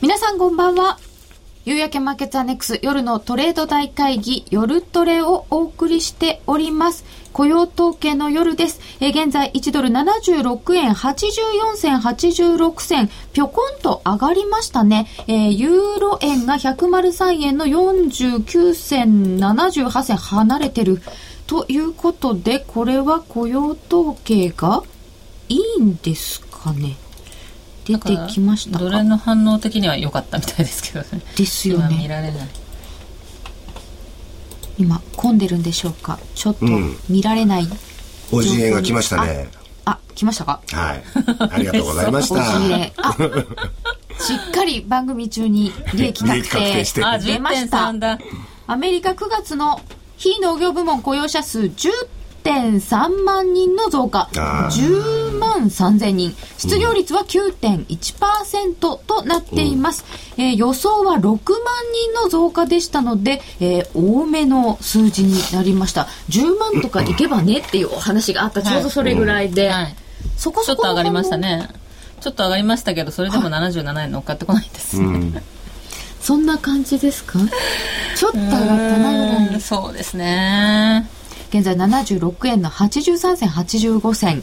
皆さんこんばんは。夕焼けマーケッツアネックス夜のトレード大会議夜トレをお送りしております。雇用統計の夜です。え現在1ドル76円84銭86銭ぴょこんと上がりましたね。えー、ユーロ円が103円の49銭78銭離れてる。ということで、これは雇用統計がいいんですかね。出てきましたドル円の反応的には良かったみたいですけどね。ですよね。見られない。今混んでるんでしょうか？ちょっと見られない、うん、おじ円が来ましたね。あ来ましたか？はい。ありがとうございました。しっかり番組中に利益確定。して。出ました。アメリカ9月の非農業部門雇用者数10 1.3万人の増加、10万3000人、失業率は9.1%となっています、うん、えー、予想は6万人の増加でしたので、えー、多めの数字になりました。10万とかいけばねっていうお話があった、ちょうどそれぐらいで、はい、そこそこ。ちょっと上がりましたね。ちょっと上がりましたけど、それでも77円乗っかってこないです。ね。うん。そんな感じですか？ちょっと上がったなぐらい。そうですね。現在76円の83銭85銭。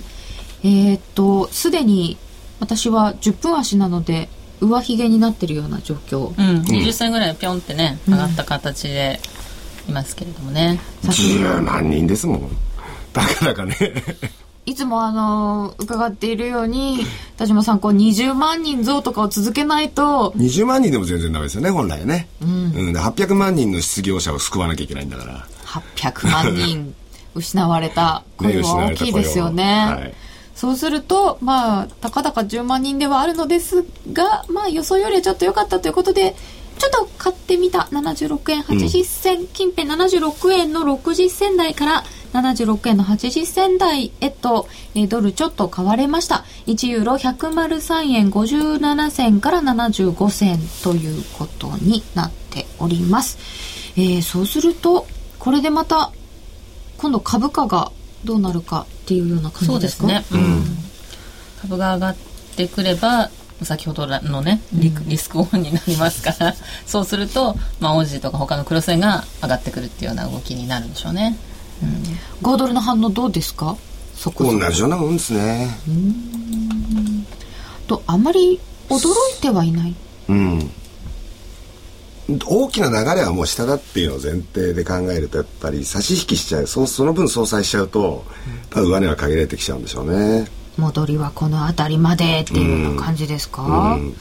えー、っとすでに私は10分足なので上髭になってるような状況、うん、20銭ぐらいピョンってね、上がった形でいますけれどもね、うん、10万人ですもん。だからかねいつもあの伺っているように田島さんこう20万人増とかを続けないと。20万人でも全然ダメですよね本来ね、うん、うん、800万人の失業者を救わなきゃいけないんだから。800万人 失われた。雇用は大きいですよね。ねは。い、そうすると、まあ、たかだか10万人ではあるのですが、まあ、予想よりはちょっと良かったということで、ちょっと買ってみた。76円80銭、うん、近辺76円の60銭台から76円の80銭台へと、えー、ドルちょっと買われました。1ユーロ103円57銭から75銭ということになっております。えー、そうすると、これでまた今度株価がどうなるかっていうような感じですか？そうですね、うん、株が上がってくれば先ほどのねリ,、リスクオンになりますから。そうすると、まあ、オージーとか他のクロス円が上がってくるっていうような動きになるんでしょうね、うん、5ドルの反応どうですか？そこ同じようなもんですね。とあまり驚いてはいない。うん。大きな流れはもう下だっていうのを前提で考えるとやっぱり差し引きしちゃう。そその分相殺しちゃうと多分上値は限られてきちゃうんでしょうね。戻りはこの辺りまでっていうような感じですか、うん。うん、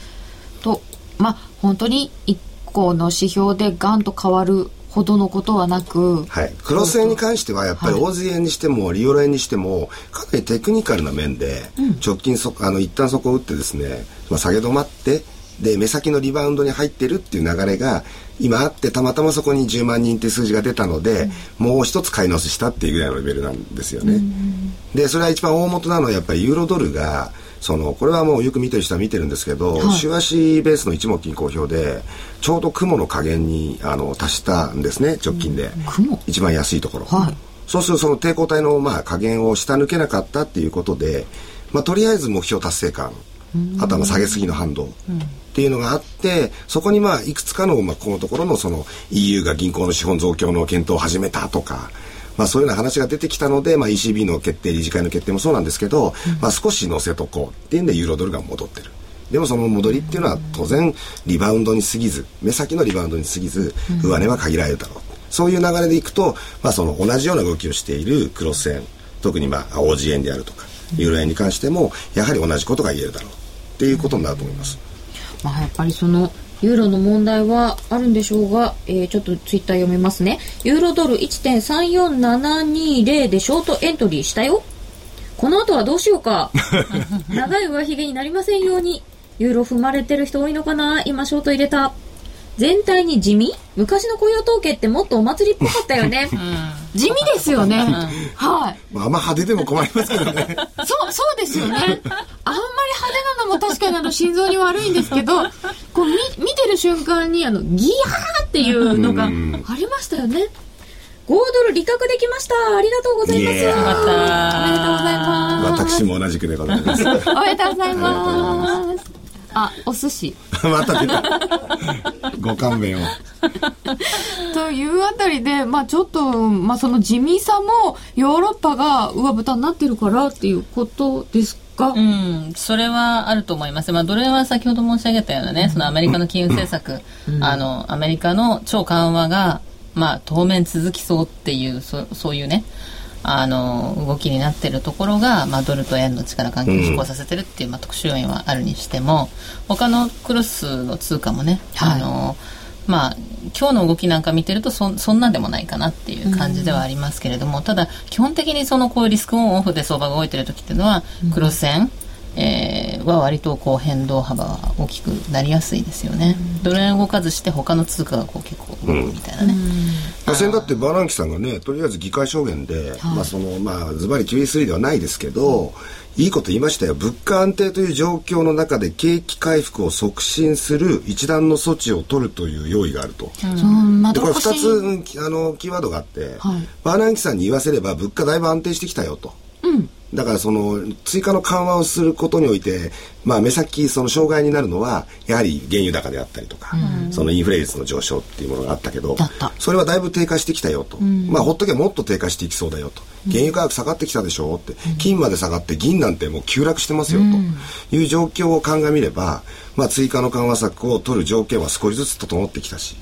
とまあ本当に一個の指標でガンと変わるほどのことはなく、はい、クロス円に関してはやっぱり大勢円にしてもリオラ円にしてもかなりテクニカルな面で直近そ、あの一旦そこを打ってですね、まあ、下げ止まってで目先のリバウンドに入ってるっていう流れが今あってたまたまそこに10万人っていう数字が出たので、うん、もう一つ買い直ししたっていうぐらいのレベルなんですよね。うん、でそれは一番大元なのはやっぱりユーロドルがそのこれはもうよく見てる人は見てるんですけど、はい、週足ベースの一目金公表でちょうど雲の加減にあの達したんですね直近で、うん、一番安いところ、はい、そうするとその抵抗体のまあ加減を下抜けなかったっていうことで、まあ、とりあえず目標達成感あとは下げすぎの反動っていうのがあってそこにまあいくつかの、まあ、このところのその EU が銀行の資本増強の検討を始めたとか。まあ、そういうような話が出てきたので、まあ、ECB の決定理事会の決定もそうなんですけど、まあ、少し乗せとこうっていうんでユーロドルが戻ってる。でもその戻りっていうのは当然リバウンドに過ぎず目先のリバウンドに過ぎず上値は限られるだろう、そういう流れでいくと、まあ、その同じような動きをしているクロス円特にまあ OG 円であるとかユーロ円に関してもやはり同じことが言えるだろうっていうことになると思います。まあ、やっぱりそのユーロの問題はあるんでしょうが、えー、ちょっとツイッター読めますね。ユーロドル1.34720でショートエントリーしたよ。この後はどうしようか。長い上髭になりませんように。ユーロ踏まれてる人多いのかな？今ショート入れた。全体に地味？昔の雇用統計ってもっとお祭りっぽかったよね。うん、地味ですよね。はい。まあ、派手でも困りますけどね。そう、そうですよね。あんまり派手なのも確かにあの心臓に悪いんですけど、こう見見てる瞬間にあのギヤーっていうのがありましたよね。5ドル利確できました。ありがとうございます。おめでとうございます。私も同じくでございます。おめでとうございます。あお寿司。また出た。ご勘弁を。というあたりで、まあ、ちょっと、まあ、その地味さもヨーロッパが上蓋になってるからっていうことですか？うん、それはあると思います。まあ、どれは先ほど申し上げたようなね、そのアメリカの金融政策、うん、あの、アメリカの超緩和が、まあ、当面続きそうっていう、そそういうね、あの動きになっているところが、まあ、ドルと円の力関係を拮抗させてるっていう、まあ、特殊要因はあるにしても他のクロスの通貨もね、はい、あのまあ、今日の動きなんか見てるとそそんなんでもないかなっていう感じではありますけれども、ただ基本的にそのこういうリスクオンオフで相場が動いてる時っていうのは、クロス円、えー、は割とこう変動幅は大きくなりやすいですよね、うん、ドル円動かずして他の通貨がこう結構みたいなね、うん、先だってバランキさんがねとりあえず議会証言で、はい、まあそのまあズバリ QE3 ではないですけど、いいこと言いましたよ。物価安定という状況の中で景気回復を促進する一段の措置を取るという用意があると、うん、でこれ2つあのキーワードがあって、はい、バーナンキさんに言わせれば物価だいぶ安定してきたよと。うんだからその追加の緩和をすることにおいて、まあ、目先その障害になるのはやはり原油高であったりとか、うん、そのインフレ率の上昇っていうものがあったけどそれはだいぶ低下してきたよと、うん、まあほっとけばもっと低下していきそうだよと。原油価格下がってきたでしょうって、金まで下がって銀なんてもう急落してますよと。いう状況を鑑みれば、まあ、追加の緩和策を取る条件は少しずつ整ってきたし、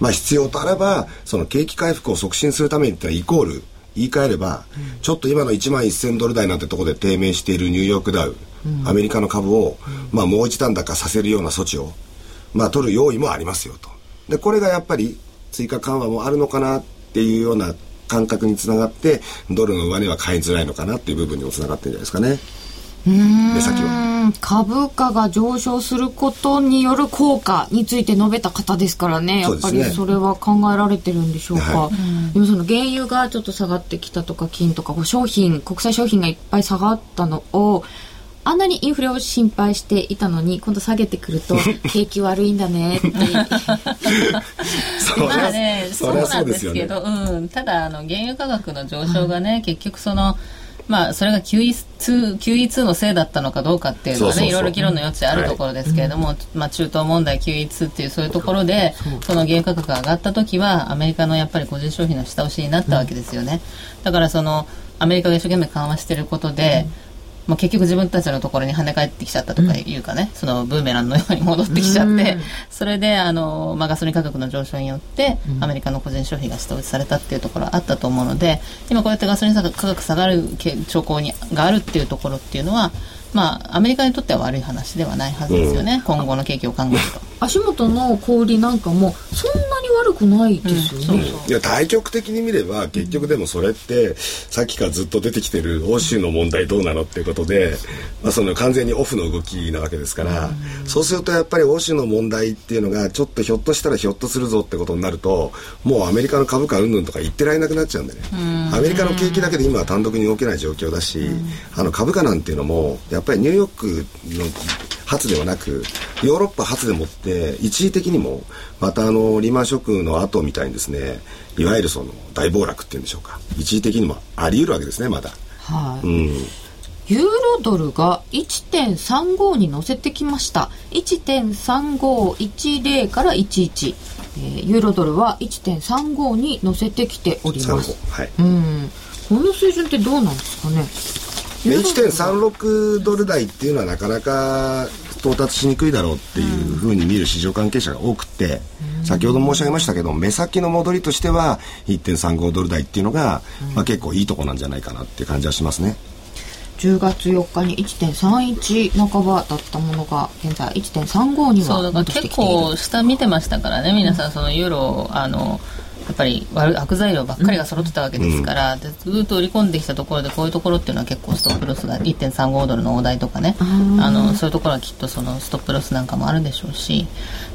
まあ、必要とあればその景気回復を促進するためにってイコール言い換えれば、うん、ちょっと今の1万1000ドル台なんてところで低迷しているニューヨークダウ、うん、アメリカの株を、まあ、もう一段高させるような措置を、まあ、取る用意もありますよと。でこれがやっぱり追加緩和もあるのかなっていうような感覚につながってドルの上値は買いづらいのかなっていう部分にもつながってるんじゃないですかね。目先は。株価が上昇することによる効果について述べた方ですからねやっぱりそれは考えられてるんでしょうか、はい、でもその原油がちょっと下がってきたとか金とか商品国際商品がいっぱい下がったのをあんなにインフレを心配していたのに今度下げてくると 景気悪いんだねって。まあねそうなんですけど、ね、うん、ただあの原油価格の上昇がね、結局そのまあ、それが QE2, QE2 のせいだったのかどうかっていうのはねいろいろ議論の余地あるところですけれども、はい、まあ、中東問題 QE2 っていうそういうところでその原油価格が上がった時はアメリカのやっぱり個人消費の下押しになったわけですよね。だからそのアメリカが一生懸命緩和していることで、うんまあ、結局自分たちのところに跳ね返ってきちゃったとかいうかね、うん、そのブーメランのように戻ってきちゃって、うん、それであの、まあ、ガソリン価格の上昇によって、アメリカの個人消費が下打ちされたっていうところあったと思うので今こうやってガソリン価格下がる兆候にがあるっていうところっていうのはまあ、アメリカにとっては悪い話ではないはずですよね、うん、今後の景気を考えると。足元の小売なんかもそんなに悪くないですよね、うん、いや対極的に見れば結局でもそれってさっきからずっと出てきてる欧州の問題どうなのっていうことで、まあ、その完全にオフの動きなわけですから、うん、そうするとやっぱり欧州の問題っていうのがちょっとひょっとしたらひょっとするぞってことになるともうアメリカの株価うんぬんとか言ってられなくなっちゃうんでね、アメリカの景気だけで今は単独に動けない状況だし、あの株価なんていうのもやっぱりニューヨークの発ではなくヨーロッパ発でもって一時的にもまたあのリーマンショックの後みたいにですねいわゆるその大暴落っていうんでしょうか。一時的にもあり得るわけですねまだ。はい、うん。ユーロドルが1.35に乗せてきました。1.3510から11、えー、ユーロドルは1.35に乗せてきております、はい、うん。この水準ってどうなんですかね？1.36ドル台っていうのはなかなか到達しにくいだろうっていうふうに見る市場関係者が多くて、先ほど申し上げましたけど目先の戻りとしては1.35ドル台っていうのが、まあ、結構いいとこなんじゃないかなっていう感じはしますね。10月4日に1.31半ばだったものが現在1.35には戻ってきているそうだから結構下見てましたからね皆さんそのユーロあのやっぱり悪悪材料ばっかりが揃ってたわけですから、うん、ずっと売り込んできたところでこういうところっていうのは結構ストップロスが1.35ドルの大台とかねあのそういうところはきっとそのストップロスなんかもあるでしょうし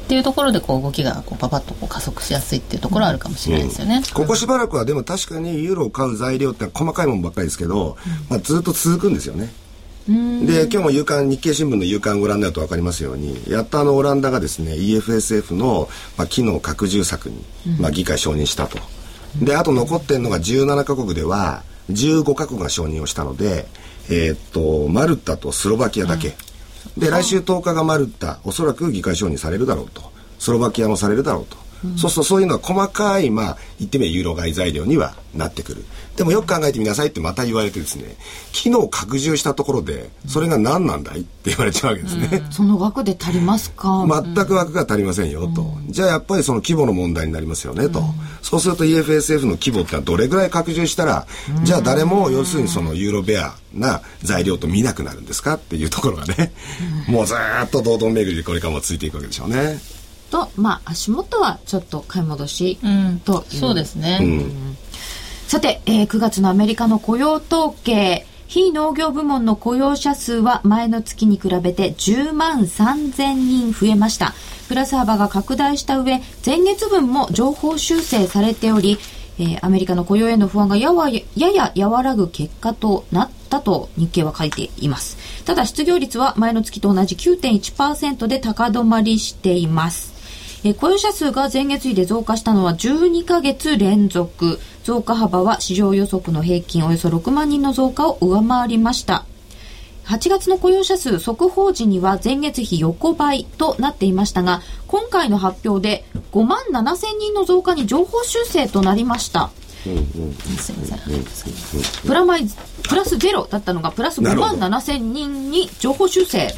っていうところでこう動きがこうパパッとこう加速しやすいっていうところはあるかもしれないですよね、うん、ここしばらくはでも確かにユーロを買う材料って細かいものばっかりですけど、まあ、ずっと続くんですよね。で今日も夕刊日経新聞の夕刊をご覧になると分かりますようにやっとあのオランダがですね EFSF の、まあ、機能拡充策に、まあ、議会承認したと。であと残ってるのが17カ国では15カ国が承認をしたので、えー、っとマルタとスロバキアだけ、で来週10日がマルタおそらく議会承認されるだろうと。スロバキアもされるだろうとそうするとそういうのは細かい、まあ、言ってみればユーロ買い材料にはなってくる。でもよく考えてみなさいってまた言われてですね、機能拡充したところで、それが何なんだいって言われちゃうわけですね。うん、その額で足りますか？全く枠が足りませんよと。じゃあやっぱりその規模の問題になりますよねと。そうすると EFSF の規模ってのはどれぐらい拡充したら、じゃあ誰も要するにそのユーロベアな材料と見なくなるんですかっていうところがね、もうずっと堂々巡りでこれからもついていくわけでしょうね。と、まあ、足元はちょっと買い戻しという、そうですね、うん、さて、えー、9月のアメリカの雇用統計。非農業部門の雇用者数は前の月に比べて10万3000人増えました。プラス幅が拡大した上前月分も情報修正されておりえー、アメリカの雇用への不安がやわやや和らぐ結果となったと日経は書いています。ただ失業率は前の月と同じ9.1%で高止まりしています。え雇用者数が前月比で増加したのは12ヶ月連続。増加幅は市場予測の平均およそ6万人の増加を上回りました。8月の雇用者数速報時には前月比横ばいとなっていましたが、今回の発表で5万7千人の増加に情報修正となりました。すみません。プラマイ、プラスゼロだったのがプラス5万7千人に情報修正。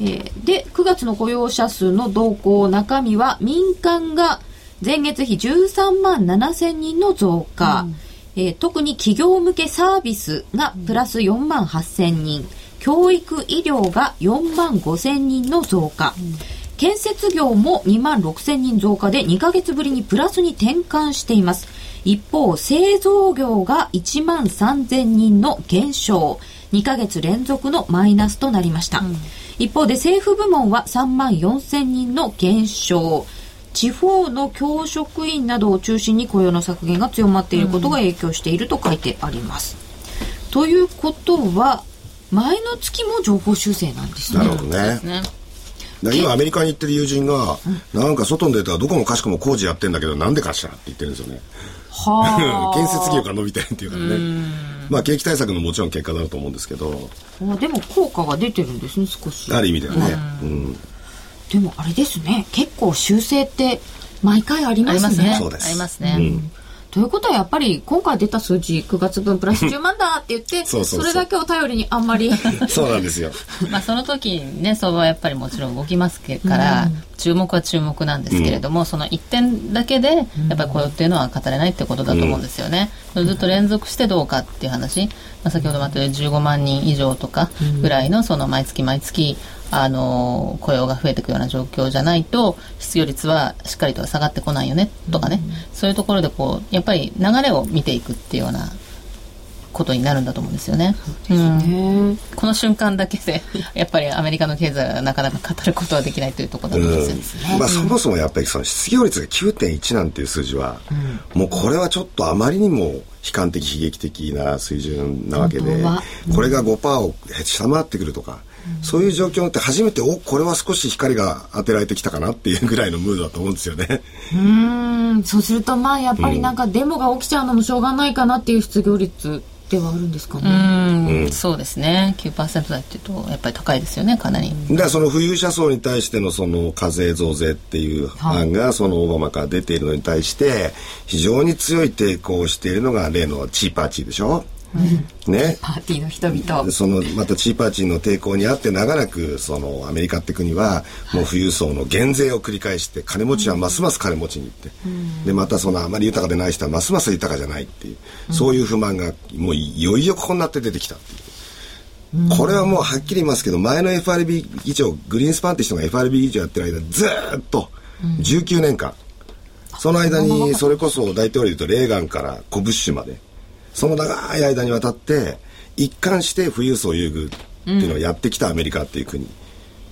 えー、で、9月の雇用者数の動向、中身は民間が前月比13万7千人の増加、うん、えー、特に企業向けサービスがプラス4万8千人、教育医療が4万5千人の増加、うん、建設業も2万6千人増加で2ヶ月ぶりにプラスに転換しています。一方、製造業が1万3千人の減少、2ヶ月連続のマイナスとなりました。うん一方で政府部門は3万4千人の減少。地方の教職員などを中心に雇用の削減が強まっていることが影響していると書いてあります。うん、ということは、前の月も情報修正なんですね。なるほどね。今アメリカに行ってる友人が、なんか外に出たらどこもかしこも工事やってんだけどなんでかしらって言ってるんですよね。は建設業が伸びてるっていうからね。まあ景気対策のもちろん結果だと思うんですけど。でも効果が出てるんですね少し。ある意味ではね、うん、でもあれですね結構修正って毎回ありますね。そうです。ありますね、うん。ということはやっぱり今回出た数字9月分プラス10万だって言ってそれだけを頼りにあんまり。そうなんですよ。まあその時ね相場はやっぱりもちろん動きますから、うん、注目は注目なんですけれども、うん、その1点だけでやっぱり雇用っていうのは語れないってことだと思うんですよね、うん、ずっと連続してどうかっていう話、まあ、先ほどもあったように15万人以上とかぐらいのその毎月毎月あの雇用が増えていくような状況じゃないと失業率はしっかりと下がってこないよねとかね、うん、そういうところでこうやっぱり流れを見ていくっていうようなことになるんだと思うんですよね。うん、この瞬間だけで やっぱりアメリカの経済はなかなか語ることはできないというところだと思うんですよね。まあ、そもそもやっぱりその失業率が9.1なんていう数字は、うん、もうこれはちょっとあまりにも悲観的悲劇的な水準なわけで、うん、これが5%を下回ってくるとか。そういう状況になって初めておこれは少し光が当てられてきたかなっていうぐらいのムードだと思うんですよね。うんそうするとまあやっぱりなんかデモが起きちゃうのもしょうがないかなっていう失業率ではあるんですかね。うん、そうですね。9%台っていうとやっぱり高いですよね、かなり。で、その富裕者層に対してのその課税増税っていう案がそのオバマから出ているのに対して非常に強い抵抗をしているのが例のチーパーチーでしょ。ね、パーティーの人々。そのまたチーパーチーの抵抗にあって長らくそのアメリカって国はもう富裕層の減税を繰り返して金持ちはますます金持ちにいって、うん、でまたそのあまり豊かでない人はますます豊かじゃないっていう、うん、そういう不満がもういよいよここになって出てきたっていう。これはもうはっきり言いますけど前の FRB 議長グリーンスパンって人が FRB 議長やってる間ずっと19年間、その間にそれこそ大統領とレーガンからコブッシュまでその長い間にわたって一貫して富裕層優遇っていうのをやってきたアメリカっていう国、うん、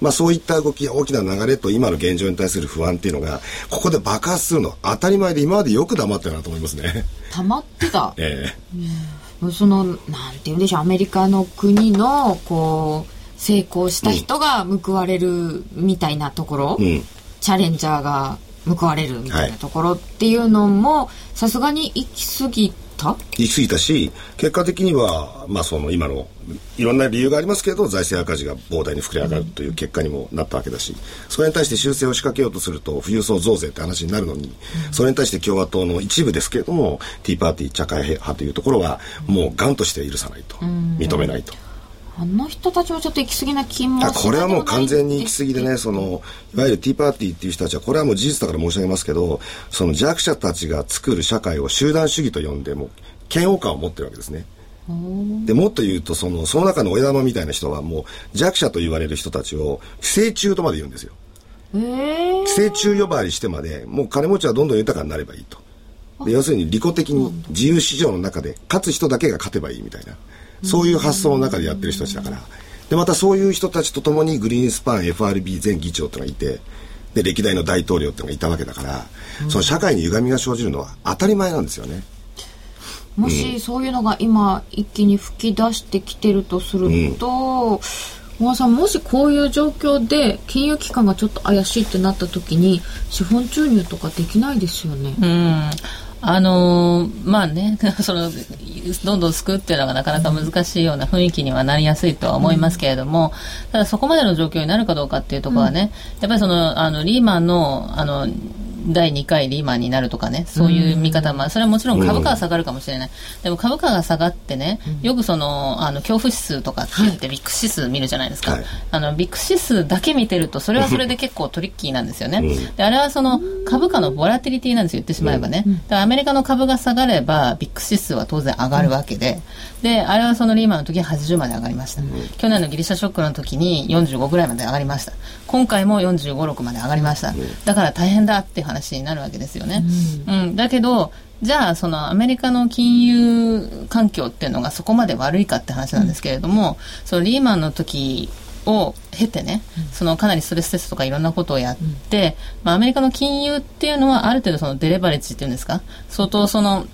まあそういった動き大きな流れと今の現状に対する不安っていうのがここで爆発するの当たり前で今までよく黙ってるなと思いますね。溜まってた？ええ。そのなんて言うんでしょうアメリカの国のこう成功した人が報われるみたいなところ、うん、チャレンジャーが報われるみたいなところっていうのもさすがに行き過ぎた？行き過ぎたし結果的には、まあ、その今のいろんな理由がありますけど財政赤字が膨大に膨れ上がるという結果にもなったわけだしそれに対して修正を仕掛けようとすると富裕層増税って話になるのに、それに対して共和党の一部ですけれどもティーパーティー社会派というところはもう頑として許さないと、認めないと。あの人たちはちょっと行き過ぎな気もこれはもう完全に行き過ぎでねそのいわゆるティーパーティーっていう人たちはこれはもう事実だから申し上げますけどその弱者たちが作る社会を集団主義と呼んでも嫌悪感を持ってるわけですね。でもっと言うとそのその中の親玉みたいな人はもう弱者と言われる人たちを寄生虫とまで言うんですよ。寄生虫呼ばわりしてまでもう金持ちはどんどん豊かになればいいと。で要するに利己的に自由市場の中で勝つ人だけが勝てばいいみたいな。そういう発想の中でやってる人たちだから。で、またそういう人たちと共にグリーンスパン FRB 前議長ってのがいて、で、歴代の大統領ってのがいたわけだから、うん、その社会に歪みが生じるのは当たり前なんですよね。もしそういうのが今一気に吹き出してきてるとすると、小、う、ん、さんもしこういう状況で金融機関がちょっと怪しいってなった時に資本注入とかできないですよね。うんあのー、まあね、その、どんどん救うっていうのがなかなか難しいような雰囲気にはなりやすいとは思いますけれども、ただそこまでの状況になるかどうかっていうところはね、やっぱりその、あの、リーマンの、あの、第2回リーマンになるとかね、そういう見方も、それはもちろん株価は下がるかもしれない。でも株価が下がってね、よくその、あの、恐怖指数とかって言ってビッグ指数見るじゃないですか。はい、あの、ビッグ指数だけ見てると、それはそれで結構トリッキーなんですよね。で、あれはその、株価のボラティリティなんですよ、言ってしまえばね。で、アメリカの株が下がれば、ビッグ指数は当然上がるわけで、で、あれはそのリーマンの時は80まで上がりました。去年のギリシャショックの時に45ぐらいまで上がりました。今回も45、6まで上がりました。だから大変だっていう話になるわけですよね。うん、うん、だけど、じゃあ、そのアメリカの金融環境っていうのがそこまで悪いかって話なんですけれども、うん、そのリーマンの時を経てね、そのかなりストレステストとかいろんなことをやって、まあ、アメリカの金融っていうのはある程度そのデレバレッジっていうんですか、相当その、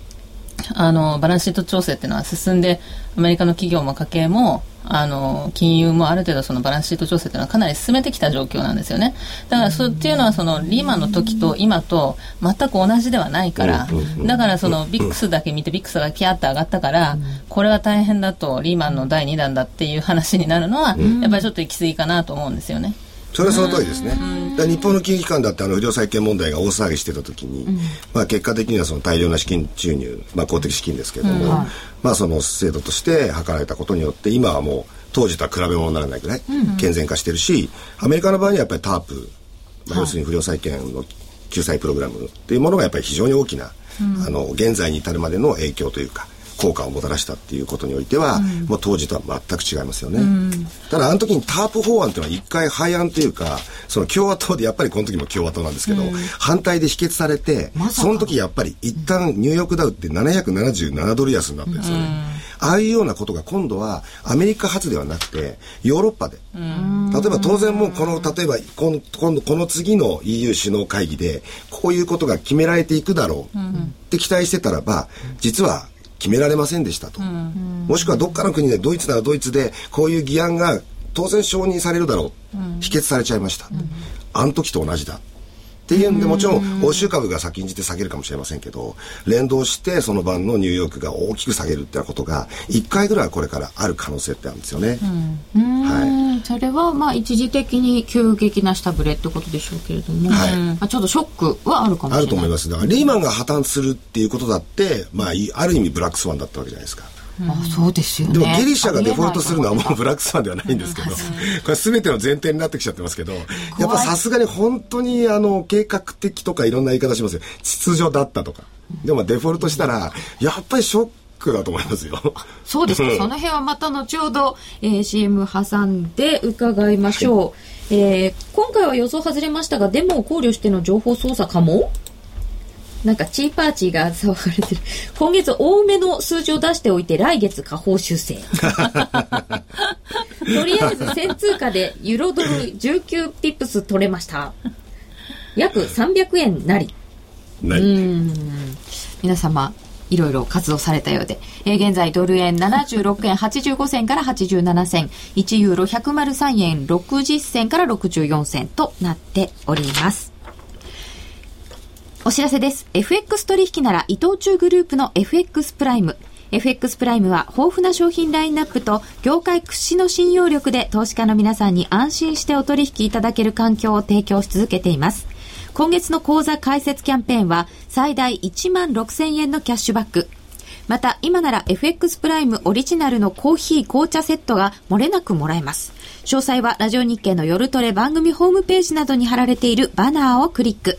あの、バランスシート調整っていうのは進んで、アメリカの企業も家計も、あの、金融もある程度そのバランスシート調整っていうのはかなり進めてきた状況なんですよね。だからそっていうのはそのリーマンの時と今と全く同じではないから、だからそのビックスだけ見てビックスがキャーって上がったから、これは大変だとリーマンの第2弾だっていう話になるのは、やっぱりちょっと行き過ぎかなと思うんですよね。それはその通りですね。日本の金融機関だってあの不良債権問題が大騒ぎしてた時に、うん、まあ結果的にはその大量な資金注入、まあ公的資金ですけれども、うん、まあその制度として図られたことによって今はもう当時とは比べ物にならないぐらい健全化してるし、アメリカの場合にはやっぱりタープ、まあ、要するに不良債権の救済プログラムっていうものがやっぱり非常に大きな、あの現在に至るまでの影響というか。効果をもたらしたっていうことにおいては、うん、もう当時とは全く違いますよね。うん、ただあの時にタープ法案っていうのは一回廃案というかその共和党でやっぱりこの時も共和党なんですけど、うん、反対で否決されて、ま、その時やっぱり一旦ニューヨークダウって777ドル安になったんですよね。ああいうようなことが今度はアメリカ発ではなくてヨーロッパで。例えば当然もうこの例えば今今度この次の EU 首脳会議でこういうことが決められていくだろうって期待してたらば実は決められませんでしたと、もしくはどっかの国でドイツならドイツでこういう議案が当然承認されるだろう、否決されちゃいました、あの時と同じだっていうんでもちろん欧州株が先んじて下げるかもしれませんけど連動してその晩のニューヨークが大きく下げるっていうことが1回ぐらいはこれからある可能性ってあるんですよね。はい、それはまあ一時的に急激な下振れってことでしょうけれども、はい。まあ、ちょっとショックはあるかもしれない。あると思います。だからリーマンが破綻するっていうことだって、まあ、ある意味ブラックスワンだったわけじゃないですか。あそうですよね。でもギリシャがデフォルトするのはもうブラックスワンではないんですけど、これ全ての前提になってきちゃってますけど、やっぱさすがに本当にあの計画的とかいろんな言い方しますよ。秩序だったとか。でもデフォルトしたら、やっぱりショックだと思いますよ。そうですか。その辺はまた後ほど、えー、CM 挟んで伺いましょう。はい、えー、今回は予想外れましたが、デモを考慮しての情報操作かも？なんかチーパーチーが 騒がれてる。今月多めの数字を出しておいて来月下方修正。とりあえず1000通貨でユーロドル19ピップス取れました。約300円なり。なり。皆様、いろいろ活動されたようで、えー、現在ドル円76円85銭から87銭、1ユーロ103円60銭から64銭となっております。お知らせです。FX 取引なら伊藤忠グループの FX プライム。FX プライムは豊富な商品ラインナップと業界屈指の信用力で投資家の皆さんに安心してお取引いただける環境を提供し続けています。今月の講座開設キャンペーンは最大1万6000円のキャッシュバック。また、今なら FX プライムオリジナルのコーヒー紅茶セットが漏れなくもらえます。詳細はラジオ日経の夜トレ番組ホームページなどに貼られているバナーをクリック。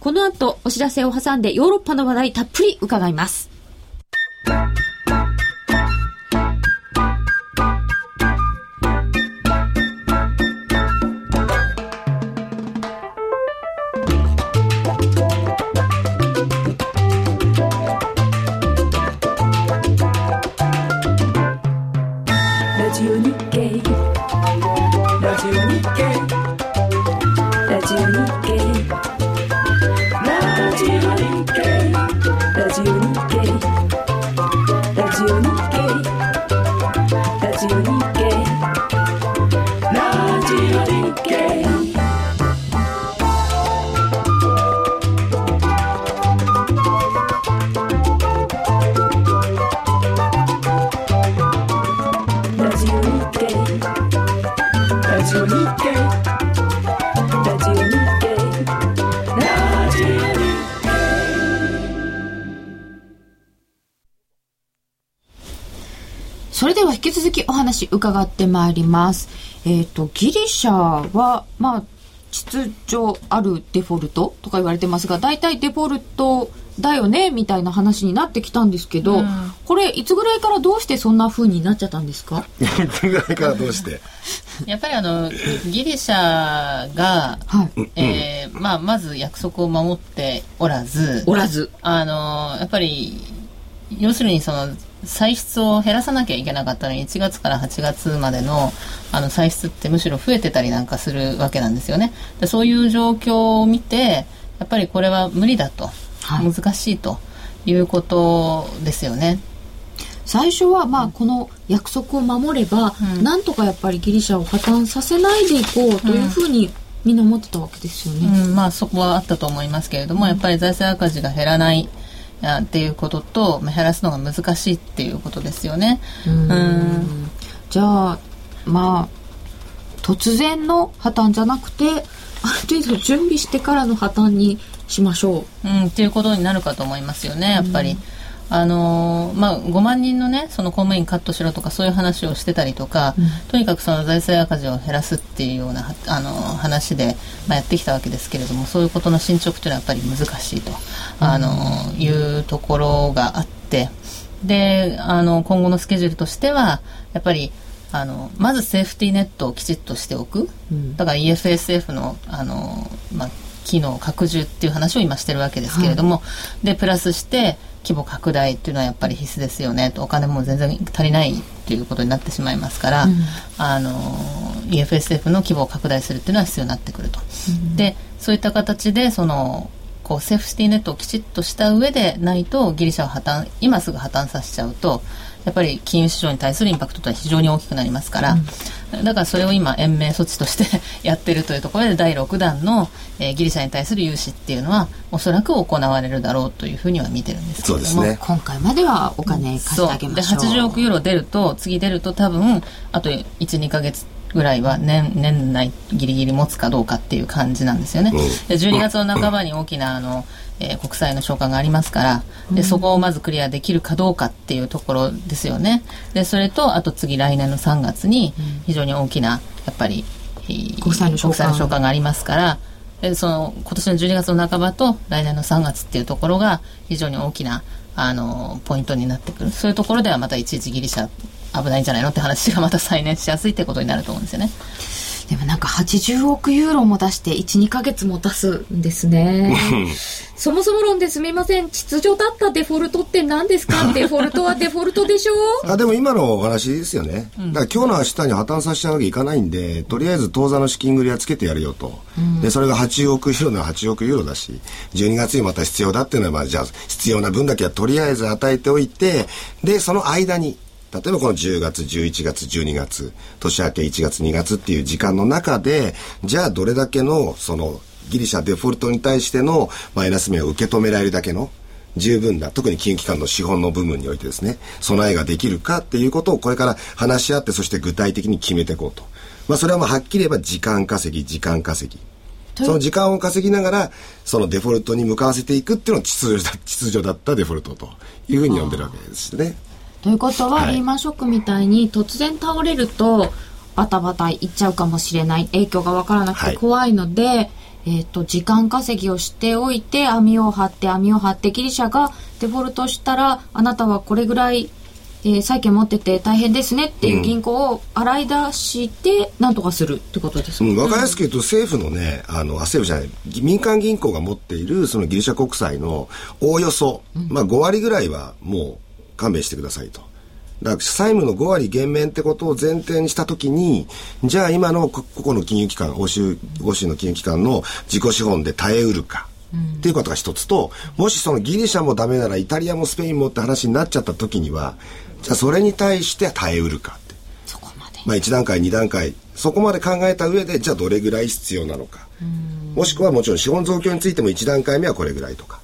この後、お知らせを挟んでヨーロッパの話題たっぷり伺います。話伺ってまいります。えっ、ー、と、ギリシャは、まあ、秩序あるデフォルトとか言われてますが、大体デフォルトだよねみたいな話になってきたんですけど、うん、これいつぐらいからどうしてそんな風になっちゃったんですか？いつぐらいからどうして？やっぱりあのギリシャが、はい、えー、まあ、まず約束を守っておらずおらず。あのやっぱり要するにその歳出を減らさなきゃいけなかったのに1月から8月までのあの歳出ってむしろ増えてたりなんかするわけなんですよね。でそういう状況を見てやっぱりこれは無理だと、はい、難しいということですよね。最初はまあこの約束を守れば、うん、なんとかやっぱりギリシャを破綻させないでいこうというふうにみんな思ってたわけですよね。うん、まあそこはあったと思いますけれども、やっぱり財政赤字が減らないっていうことと、減らすのが難しいっていうことですよね。うんじゃあまあ突然の破綻じゃなくてある程度準備してからの破綻にしましょう。うん、っていうことになるかと思いますよねやっぱり。あのまあ、5万人のねその公務員カットしろとかそういう話をしてたりとか、うん、とにかくその財政赤字を減らすっていうようなあの話で、まあ、やってきたわけですけれどもそういうことの進捗というのはやっぱり難しいと、あのいうところがあってであの今後のスケジュールとしてはやっぱりあのまずセーフティーネットをきちっとしておく、うん、だから EFSF のあの、まあ、機能拡充っていう話を今してるわけですけれども、はい、でプラスして規模拡大っていうのはやっぱり必須ですよね。とお金も全然足りないっていうことになってしまいますから、うん、あの EFSF の規模を拡大するっていうのは必要になってくると。うん、でそういった形でそのこうセーフティーネットをきちっとした上でないとギリシャを破綻今すぐ破綻させちゃうとやっぱり金融市場に対するインパクトとは非常に大きくなりますから、うん、だからそれを今延命措置として やってるというところで第6弾の、えー、ギリシャに対する融資っていうのはおそらく行われるだろうというふうには見てるんですけれども、ね、今回まではお金貸してあげましょう、う。で80億ユーロ出ると次出ると多分あと12か月ぐらいは年年内ギリギリ持つかどうかっていう感じなんですよね。で12月の半ばに大きなあのえー、国債の償還がありますからでそこをまずクリアできるかどうかっていうところですよね。でそれとあと次来年の3月に非常に大きなやっぱり、国債の償還がありますからでその今年の12月の半ばと来年の3月っていうところが非常に大きなあのポイントになってくる。そういうところではまたいちいちギリシャ危ないんじゃないのって話がまた再燃しやすいってことになると思うんですよね。でもなんか80億ユーロも出して12か月も出すんですね。そもそも論ですみません。秩序だったデフォルトって何ですか？デフォルトはデフォルトでしょ？あでも今のお話ですよね、だから今日の明日に破綻させちゃうわけいかないんでとりあえず当座の資金繰りはつけてやるよと、うん、でそれが8億ユーロなら8億ユーロだし12月にまた必要だっていうのはまあじゃあ必要な分だけはとりあえず与えておいてでその間に例えばこの10月、11月、12月、年明け1月、2月っていう時間の中で、じゃあどれだけの、その、ギリシャデフォルトに対してのマイナス面を受け止められるだけの十分な、特に金融機関の資本の部分においてですね、備えができるかっていうことをこれから話し合って、そして具体的に決めていこうと。まあそれはまあはっきり言えば時間稼ぎ、時間稼ぎ。その時間を稼ぎながら、そのデフォルトに向かわせていくっていうのを秩序だ秩序だったデフォルトというふうに呼んでるわけですね。ということは、リーマンショックみたいに突然倒れるとバタバタいっちゃうかもしれない。影響が分からなくて怖いので、はい、えーと、時間稼ぎをしておいて網を張って網を張ってギリシャがデフォルトしたらあなたはこれぐらい、えー、債権持ってて大変ですねっていう銀行を洗い出して何とかするってことですか、うん、分かりやすく言うと政府のねあの政府じゃない民間銀行が持っているそのギリシャ国債のおおよそ、まあ、5割ぐらいはもう勘弁してくださいと。だから債務の5割減免ってことを前提にしたときに、じゃあ今の個々の金融機関、欧州、欧州の金融機関の自己資本で耐えうるか。っていうことが一つと、もしそのギリシャもダメならイタリアもスペインもって話になっちゃった時には、じゃあそれに対して耐えうるかって。そこまで。まあ1段階、2段階、そこまで考えた上で、じゃあどれぐらい必要なのか。もしくはもちろん資本増強についても1段階目はこれぐらいとか。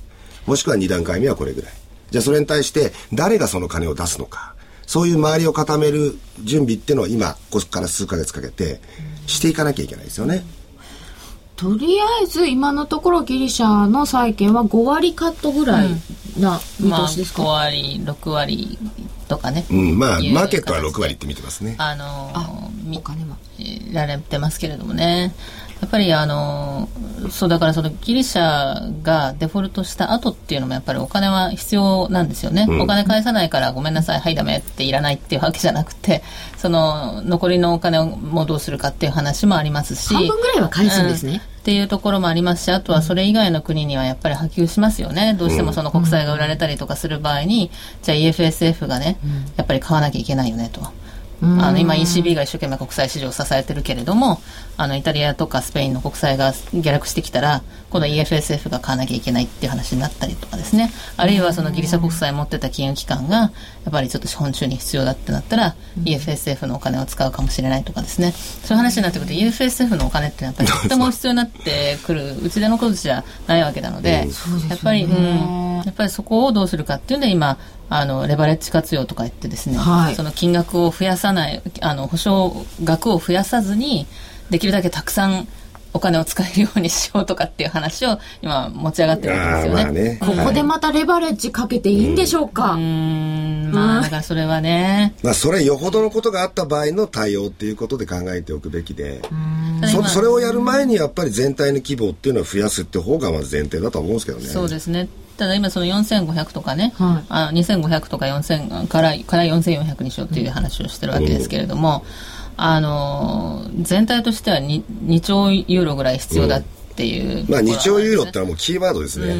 もしくは2段階目はこれぐらい。じゃあそれに対して誰がその金を出すのか。そういう周りを固める準備っていうのを今、ここから数ヶ月かけてしていかなきゃいけないですよね。とりあえず今のところギリシャの債券は5割カットぐらいな見通しですか、うんまあ、5割6割とかね、うん、まあマーケットは6割って見てますね。あのー、お金もられてますけれどもねやっぱりあのそうだからそのギリシャがデフォルトした後っていうのもやっぱりお金は必要なんですよね、うん、お金返さないからごめんなさいはいダメっていらないっていうわけじゃなくてその残りのお金をもどうするかっていう話もありますし半分ぐらいは返すんですね、うん。っていうところもありますし、あとはそれ以外の国にはやっぱり波及しますよね。どうしてもその国債が売られたりとかする場合に、じゃあ EFSF がね、やっぱり買わなきゃいけないよねと。あの今 ECB が一生懸命国際市場を支えてるけれどもあのイタリアとかスペインの国債が下落してきたら今度 EFSF が買わなきゃいけないっていう話になったりとかですね。あるいはそのギリシャ国債持ってた金融機関がやっぱりちょっと資本中に必要だってなったら EFSF のお金を使うかもしれないとかですね。そういう話になってくると EFSF のお金ってやっぱりとっても必要になってくるうちでのことじゃないわけなのでやっぱり、うん、やっぱりそこをどうするかっていうので今あのレバレッジ活用とか言ってですね、はい、その金額を増やさないあの保証額を増やさずにできるだけたくさんお金を使えるようにしようとかっていう話を今持ち上がってるわけですよね。ねここでまたレバレッジかけていいんでしょうか。うん、まあだからそれはね。まあそれよほどのことがあった場合の対応っていうことで考えておくべきで、そそれをやる前にやっぱり全体の規模っていうのは増やすって方がまず前提だと思うんですけどね。そうですね。ただ今その4500とかね、はい、あ2500とか4000からから4400にしようっていう話をしてるわけですけれども、うん、あの全体としては 2, 2兆ユーロぐらい必要だっていう、うん、まあ2兆ユーロってのはもうキーワードですね、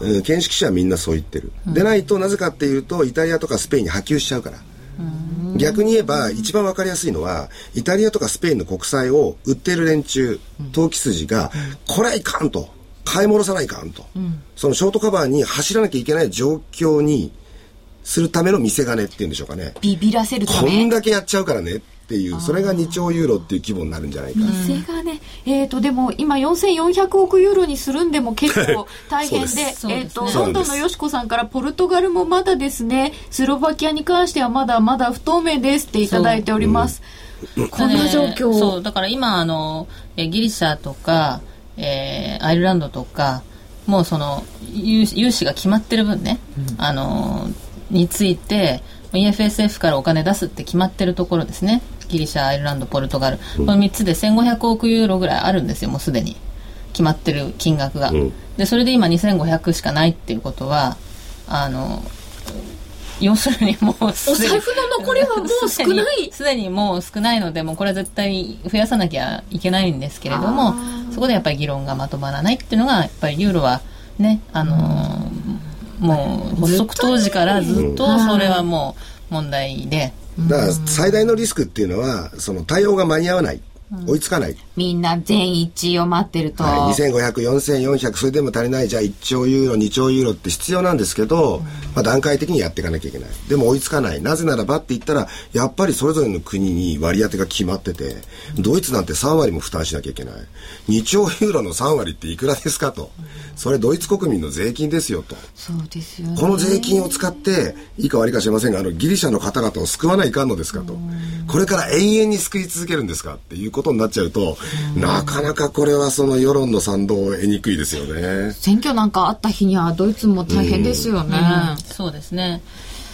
うん、見識者はみんなそう言ってる、でないとなぜかっていうとイタリアとかスペインに波及しちゃうから。逆に言えば一番わかりやすいのはイタリアとかスペインの国債を売ってる連中投機筋が、これはいかんと買い戻さないかんと、うん、そのショートカバーに走らなきゃいけない状況にするための見せ金っていうんでしょうかね。ビビらせるため？こんだけやっちゃうからねっていうそれが2兆ユーロっていう規模になるんじゃないか。見せ金。えっ、ー、とでも今4400億ユーロにするんでも結構大変で。えっ、とロンドンのよしこさんからポルトガルもまだですね。スロバキアに関してはまだまだ不透明ですっていただいております、こん。な状況。そうだから今あのギリシャとかえー、アイルランドとかもうその融資が決まってる分ね、うん、あのについて EFSF からお金出すって決まってるところですね。ギリシャアイルランドポルトガル、この3つで1500億ユーロぐらいあるんですよもうすでに。決まってる金額が、うん、でそれで今2500しかないっていうことはあの要するにもうお財布の残りはもう少ない。すでにもう少ないのでもうこれは絶対増やさなきゃいけないんですけれどもそこでやっぱり議論がまとまらないっていうのがやっぱりユーロはねあのー、もう発足当時からずっとそれはもう問題で。だから最大のリスクっていうのはその対応が間に合わない。追いつかない。みんな全一を待ってると。はい、2500、4400、それでも足りない。じゃあ1兆ユーロ、2兆ユーロって必要なんですけど、うん、まあ段階的にやっていかなきゃいけない。でも追いつかない。なぜならばって言ったら、やっぱりそれぞれの国に割り当てが決まってて、ドイツなんて3割も負担しなきゃいけない。2兆ユーロの3割っていくらですかと。それドイツ国民の税金ですよと。そうですよ、ね、この税金を使って、いいか悪いか知りませんが、あのギリシャの方々を救わないかんのですかと。これから永遠に救い続けるんですかっていうことになっちゃうと、なかなかこれはその世論の賛同を得にくいですよね。選挙なんかあった日にはドイツも大変ですよね。うん、そうですね。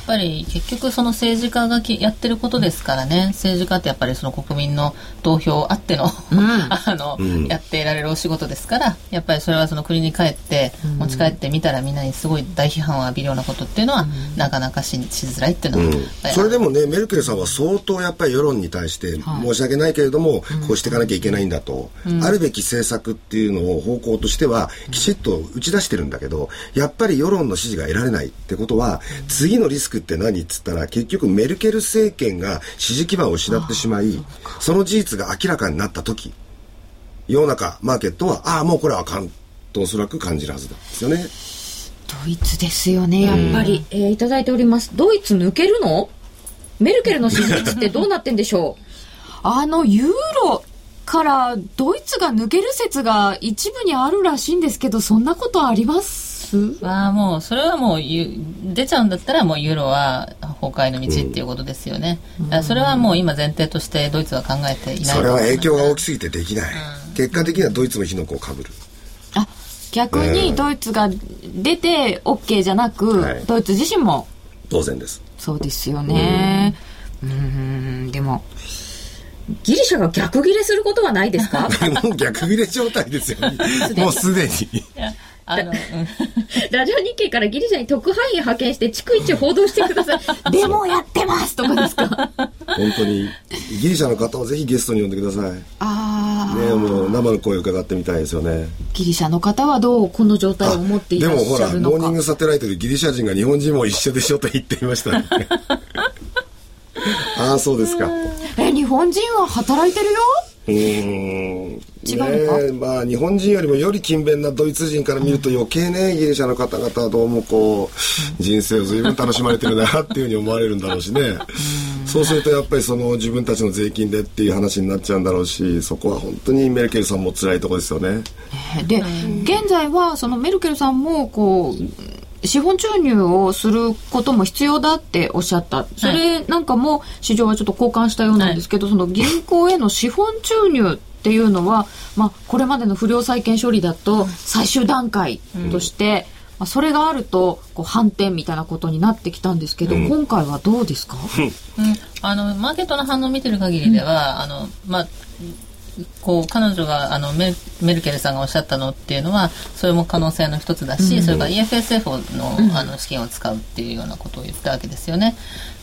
ぱり結局その政治家がやってることですからね。政治家ってやっぱりその国民の投票あってのうん、あの、うん、やっていられるお仕事ですからやっぱりそれはその国に帰って持ち帰ってみたらみんなにすごい大批判を浴びるようなことっていうのは、なかなかししづらいっていうのは、それでもねメルケルさんは相当やっぱり世論に対して申し訳ないけれども、こうしていかなきゃいけないんだと、あるべき政策っていうのを方向としてはきちっと打ち出してるんだけどやっぱり世論の支持が得られないってことは次のリスクって何っつったら結局メルケル政権が支持基盤を失ってしまいその事実が明らかになった時世の中マーケットはああもうこれはあかんとおそらく感じるはずなんですよね。ドイツですよねやっぱり、えー、いただいております。ドイツ抜けるの？メルケルの支持率ってどうなってんでしょう？あのユーロからドイツが抜ける説が一部にあるらしいんですけどそんなことあります？はもうそれはもう出ちゃうんだったらもうユーロは崩壊の道っていうことですよね、うん、それはもう今前提としてドイツは考えていないそれは影響が大きすぎてできない、うん、結果的にはドイツの火の粉をかぶる。あ逆にドイツが出て OK じゃなく、はい、ドイツ自身も。当然です。そうですよね。うん。でもギリシャが逆ギレすることはないですか？もう逆ギレ状態ですよ、もうすでにあの、ラジオ日経からギリシャに特派員派遣して逐一報道してください。でもやってますとかですか？本当に、ギリシャの方をぜひゲストに呼んでください。ああ。ねもう生の声を伺ってみたいですよね。ギリシャの方はどうこの状態を持っていらっしゃるのかでもほら、モーニングサテライトでギリシャ人が日本人も一緒でしょと言っていましたね。ああ、そうですか。え、日本人は働いてるよ？うん。違うねまあ日本人よりもより勤勉なドイツ人から見ると余計ねギリシャの方々はどうもこう人生を随分楽しまれてるなっていうふうに思われるんだろうしね。そうするとやっぱりその自分たちの税金でっていう話になっちゃうんだろうしそこは本当にメルケルさんも辛いところですよね。で現在はそのメルケルさんもこう資本注入をすることも必要だっておっしゃった。それなんかも市場はちょっと交換したようなんですけど、はい、その銀行への資本注入っていうのは、まあ、これまでの不良債権処理だと最終段階として、うん。まあ、それがあるとこう反転みたいなことになってきたんですけど、うん、今回はどうですか、うん、あのマーケットの反応を見てる限りでは、あのまあこう彼女があのメメルケルさんがおっしゃったのっていうのはそれも可能性の一つだし、うん、それから EFSF のあの資金を使うっていうようなことを言ったわけですよね。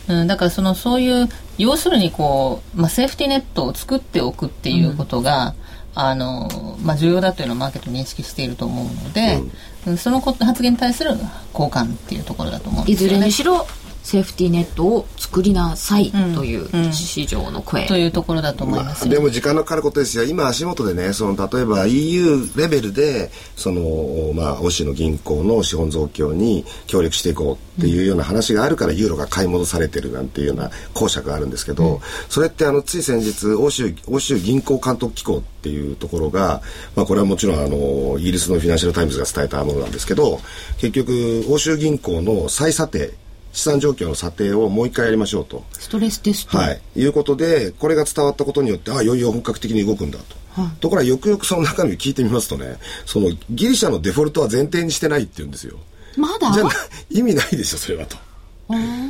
うん、だからそのそういう要するにこう、まあ、セーフティーネットを作っておくっていうことが、うん、あのまあ、重要だというのをマーケット認識していると思うので、うん、その発言に対する交換っていうところだと思うんですよね。いずれにしろセーフティーネットを作りなさいという市場の声、うんうん、というところだと思います、まあ、でも時間のかかることですよ。今足元でねその例えば EU レベルでそのまあ欧州の銀行の資本増強に協力していこうっていうような話があるから、ユーロが買い戻されてるなんていうような講釈があるんですけど、うん、それってあのつい先日欧州欧州銀行監督機構っていうところが、まあ、これはもちろんあのイギリスのフィナンシャル・タイムズが伝えたものなんですけど結局欧州銀行の再査定資産状況の査定をもう一回やりましょうと。ストレステスト。はい。いうことで、これが伝わったことによって、ああ、いよいよ本格的に動くんだと。はところがよくよくその中身聞いてみますとね、そのギリシャのデフォルトは前提にしてないって言うんですよ。まだ？じゃあ意味ないでしょ、それはと。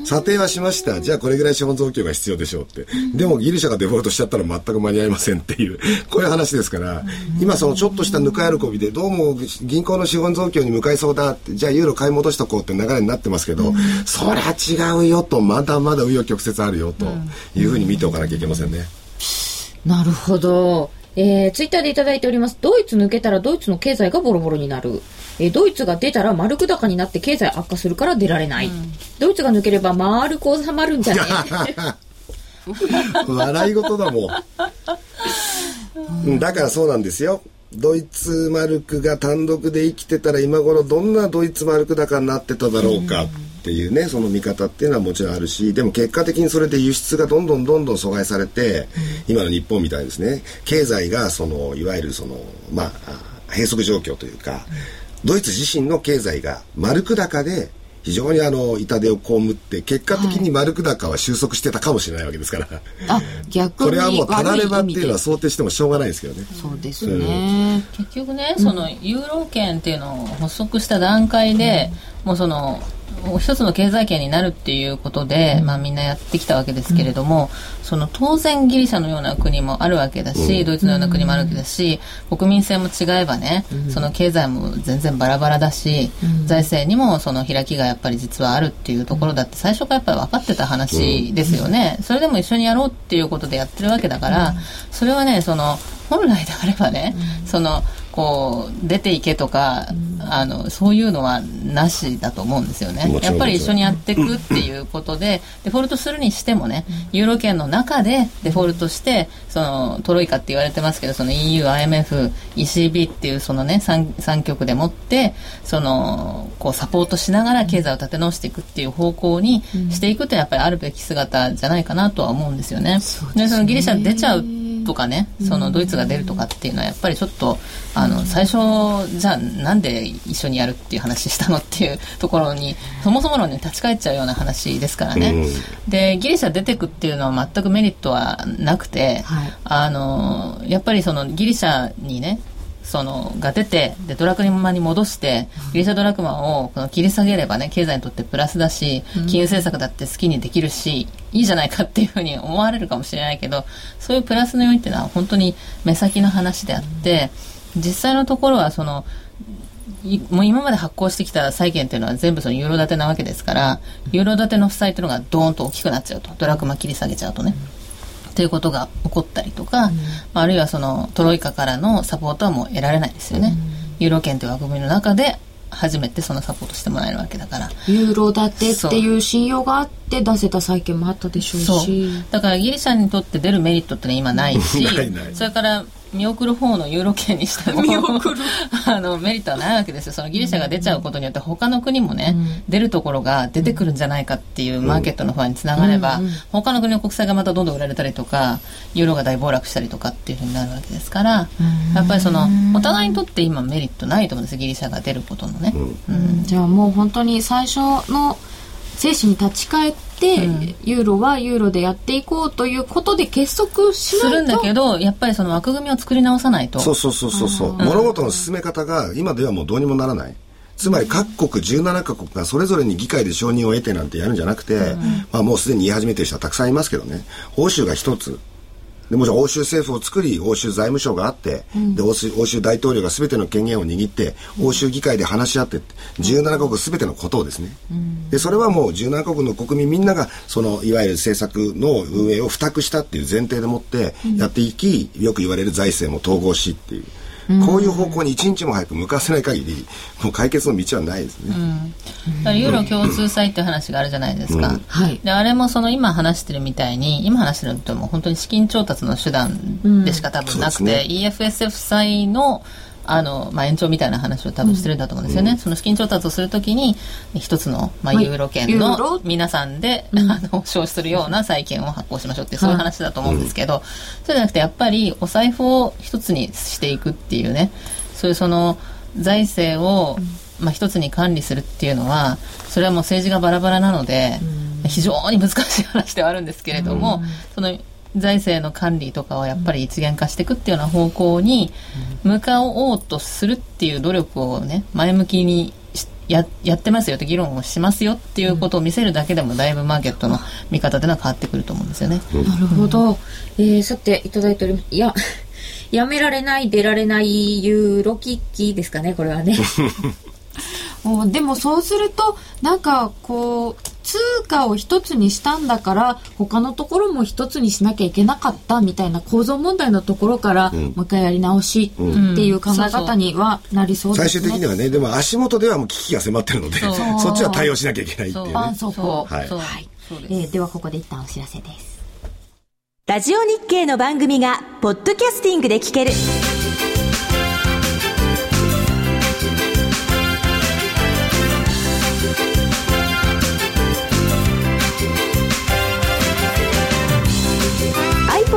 査定はしました。じゃあこれぐらい資本増強が必要でしょうって。でもギリシャがデフォルトしちゃったら全く間に合いませんっていう、こういう話ですから、今そのちょっとしたぬか喜びで、どうも銀行の資本増強に向かいそうだって、じゃあユーロ買い戻しとこうって流れになってますけど、そりゃ違うよと、まだまだ紆余曲折あるよというふうに見ておかなきゃいけませんね。なるほど。えー、ツイッターでいただいております。ドイツ抜けたらドイツの経済がボロボロになる。えー、ドイツが出たら丸く高になって経済悪化するから出られない。うん、ドイツが抜ければ丸く収まるんじゃね？笑い事だもん。だからそうなんですよ。ドイツマルクが単独で生きてたら今頃どんなドイツマルク高になってただろうかっていうねその見方っていうのはもちろんあるしでも結果的にそれで輸出がどんどんどんどん阻害されて今の日本みたいですね経済がそのいわゆるそのまあ閉塞状況というかドイツ自身の経済が丸く高で非常にあの痛手を被って結果的に丸く高は収束してたかもしれないわけですから、はい、あ逆にこれはもうたらればっていうのは想定してもしょうがないですけどね。そうですね、うん、結局ねそのユーロ圏っていうのを発足した段階で、うん、もうその一つの経済圏になるっていうことで、まあ、みんなやってきたわけですけれども、うん、その当然ギリシャのような国もあるわけだし、うん、ドイツのような国もあるわけだし、国民性も違えばね、うん、その経済も全然バラバラだし、財政にもその開きがやっぱり実はあるっていうところだって最初からやっぱり分かってた話ですよね、それでも一緒にやろうっていうことでやってるわけだから、それはねその本来であればね、そのこう出ていけとか、あのそういうのはなしだと思うんですよね。やっぱり一緒にやっていくっていうことで、デフォルトするにしてもね、ユーロ圏の中でデフォルトして、そのトロイカって言われてますけど、その EU、IMF、ECB っていうそのね三三極でもって、そのこうサポートしながら経済を立て直していくっていう方向にしていくとやっぱりあるべき姿じゃないかなとは思うんですよね。で、そのギリシャ出ちゃうとかねそのドイツが出るとかっていうのはやっぱりちょっとあの最初じゃあなんで一緒にやるっていう話したのっていうところに そもそも論に立ち返っちゃうような話ですからね、でギリシャ出てくっていうのは全くメリットはなくて、はい、あのやっぱりそのギリシャにねそのが出てでドラクマに戻してギリシャドラクマをこの切り下げればね経済にとってプラスだし金融政策だって好きにできるしいいじゃないかっていうふうに思われるかもしれないけどそういうプラスの要因っていうのは本当に目先の話であって実際のところはそのもう今まで発行してきた債券っていうのは全部そのユーロ建てなわけですからユーロ建ての負債っていうのがドーンと大きくなっちゃうと。ドラクマ切り下げちゃうとね。ということが起こったりとか、うん、あるいはそのトロイカからのサポートはもう得られないですよね、うん、ユーロ圏という枠組みの中で初めてそのサポートしてもらえるわけだから。ユーロ建てっていう信用があって出せた債券もあったでしょう。しだからギリシャにとって出るメリットってのは今ないしそれから見送る方のユーロ圏にしても あのメリットはないわけですよ。そのギリシャが出ちゃうことによって他の国もね、うん、出るところが出てくるんじゃないかっていうマーケットの不安につながれば、うん、他の国の国債がまたどんどん売られたりとかユーロが大暴落したりとかっていうふうになるわけですから、うん、やっぱりそのお互いにとって今メリットないと思うんですギリシャが出ることのね、じゃあもう本当に最初の精神に立ち返って、うん、ユーロはユーロでやっていこうということで結束しするんだけどやっぱりその枠組みを作り直さないと。そうそうそうそうそう、物事の進め方が今ではもうどうにもならない。つまり各国17カ国がそれぞれに議会で承認を得てなんてやるんじゃなくて、うん、まあもうすでに言い始めてる人はたくさんいますけどね。欧州が一つでもちろん欧州政府を作り欧州財務省があって、うん、で欧州欧州大統領が全ての権限を握って欧州議会で話し合って17カ国全てのことをですね、うん、でそれはもう17カ国の国民みんながそのいわゆる政策の運営を付託したっていう前提でもってやっていき、よく言われる財政も統合しっていう。こういう方向に一日も早く向かせない限りもう解決の道はないですね、うん、ユーロ共通債っていう話があるじゃないですか、うん、であれもその今話してるみたいに今話してるともう本当に資金調達の手段でしか多分なくて、うん。ね、EFSF 債のあの、まあ、延長みたいな話を多分してるんだと思うんですよね、うん、その資金調達をするときに一つの、まあ、ユーロ圏の皆さんで、あの 消費するような債券を発行しましょうってそういう話だと思うんですけど、そうじゃなくてやっぱりお財布を一つにしていくっていうね。そういうその財政を、まあ、一つに管理するっていうのはそれはもう政治がバラバラなので、非常に難しい話ではあるんですけれども、その財政の管理とかはやっぱり一元化していくっていうような方向に向かおうとするっていう努力をね前向きにややってますよって議論をしますよっていうことを見せるだけでもだいぶマーケットの見方というのは変わってくると思うんですよね。なるほど。えー、さていただいております。いや やめられない出られないユーロ危機ですかねこれはね。でもそうするとなんかこう通貨を一つにしたんだから他のところも一つにしなきゃいけなかったみたいな構造問題のところから、もう一回やり直しっていう考え方にはなりそうです。ね、最終的にはねでも足元ではもう危機が迫ってるので そっちは対応しなきゃいけないっていうね。そこはい、はい。えー、ではここで一旦お知らせです。ラジオ日経の番組がポッドキャスティングで聞ける。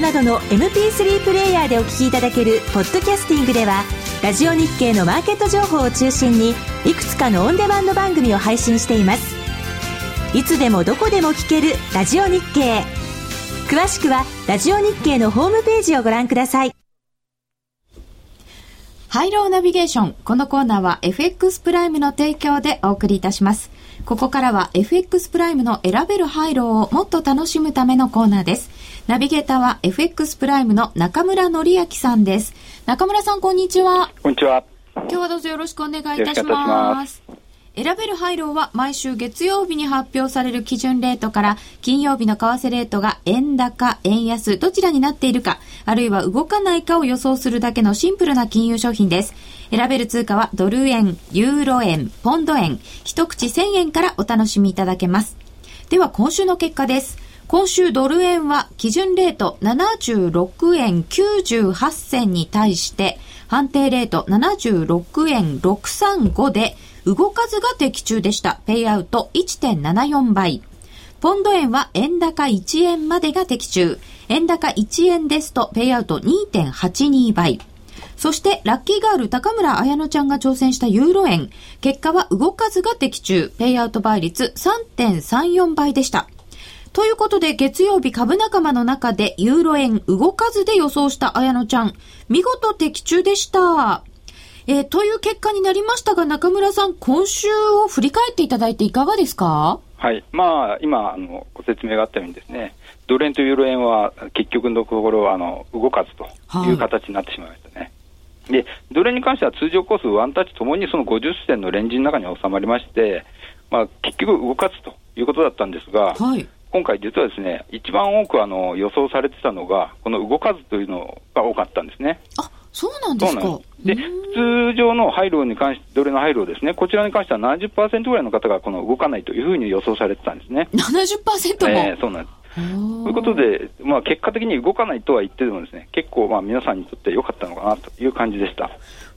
ドなどの MP3 プレイヤーでお聞きいただけるポッドキャスティングではラジオ日経のマーケット情報を中心にいくつかのオンデマンド番組を配信していますいつでもどこでも聞けるラジオ日経詳しくはラジオ日経のホームページをご覧くださいハイローナビゲーション。このコーナーは FX プライムの提供でお送りいたします。ここからは FX プライムの選べるハイローをもっと楽しむためのコーナーです。ナビゲーターは FX プライムの中村則明さんです。中村さん、こんにちは。こんにちは。今日はどうぞよろしくお願いいたします。選べる配慮は毎週月曜日に発表される基準レートから金曜日の為替レートが円高、円安、どちらになっているか、あるいは動かないかを予想するだけのシンプルな金融商品です。選べる通貨はドル円、ユーロ円、ポンド円、一口1000円からお楽しみいただけます。では今週の結果です。今週ドル円は基準レート76円98銭に対して判定レート76円635で動かずが的中でした。ペイアウト1.74倍。ポンド円は円高1円までが的中。円高1円ですとペイアウト2.82倍。そして、ラッキーガール高村彩乃ちゃんが挑戦したユーロ円。結果は動かずが的中。ペイアウト倍率3.34倍でした。ということで、月曜日株仲間の中でユーロ円動かずで予想した綾野ちゃん、見事的中でした。えー、という結果になりましたが、中村さん、今週を振り返っていただいていかがですか？はい。まあ、今、あの、ご説明があったようにですね、ドル円とユーロ円は結局のところ、あの、動かずという形になってしまいましたね。はい、で、ドル円に関しては通常コース、ワンタッチともにその50銭のレンジの中に収まりまして、まあ、結局動かずということだったんですが、はい、今回、実はですね、一番多くあの予想されてたのが、この動かずというのが多かったんですね。あそうなんですか。で、通常の廃炉に関して、ドルの廃炉ですね、こちらに関しては70%ぐらいの方がこの動かないというふうに予想されてたんですね。70%も、えー、そうなんです。ということで、まあ、結果的に動かないとは言ってもですね、結構まあ皆さんにとって良かったのかなという感じでした。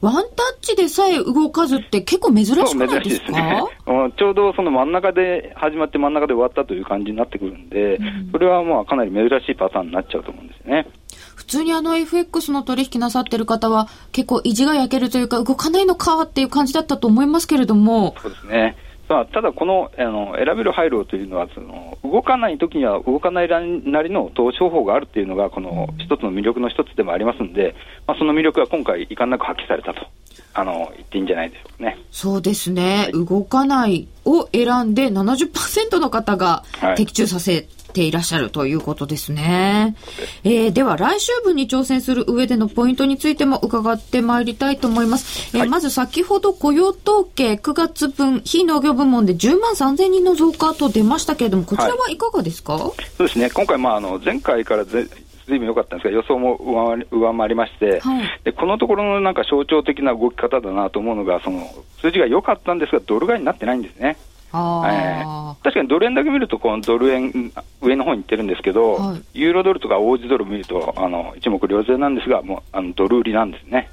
ワンタッチでさえ動かずって結構珍しくないですか？ですね。ちょうどその真ん中で始まって真ん中で終わったという感じになってくるんで、うん、それはまあかなり珍しいパターンになっちゃうと思うんですね。普通にあの FX の取引なさってる方は結構意地が焼けるというか動かないのかっていう感じだったと思いますけれども。そうですね。まあ、ただ、このあの選べる配慮というのはその、動かないときには動かないなりの投資方法があるというのが、この一つの魅力の一つでもありますんで、まあ、その魅力は今回、遺憾なく発揮されたと。あの言っていいんじゃないでしょうかね。そうですね、はい、動かないを選んで70%の方が的中させていらっしゃるということですね。はい、えー、では来週分に挑戦する上でのポイントについても伺ってまいりたいと思います。えーはい、まず先ほど雇用統計9月分非農業部門で10万3000人の増加と出ましたけれども、こちらはいかがですか、はい、そうですね、今回、まあ、あの前回からずいぶん良かったんですが、予想も上回上回りまして、はい、でこのところのなんか象徴的な動き方だなと思うのが、その数字が良かったんですが、ドル買いになってないんですね。えー、確かにドル円だけ見ると、このドル円、上の方に行ってるんですけど、はい、ユーロドルとかオージドル見ると、あの一目瞭然なんですが、もうあのドル売りなんですね。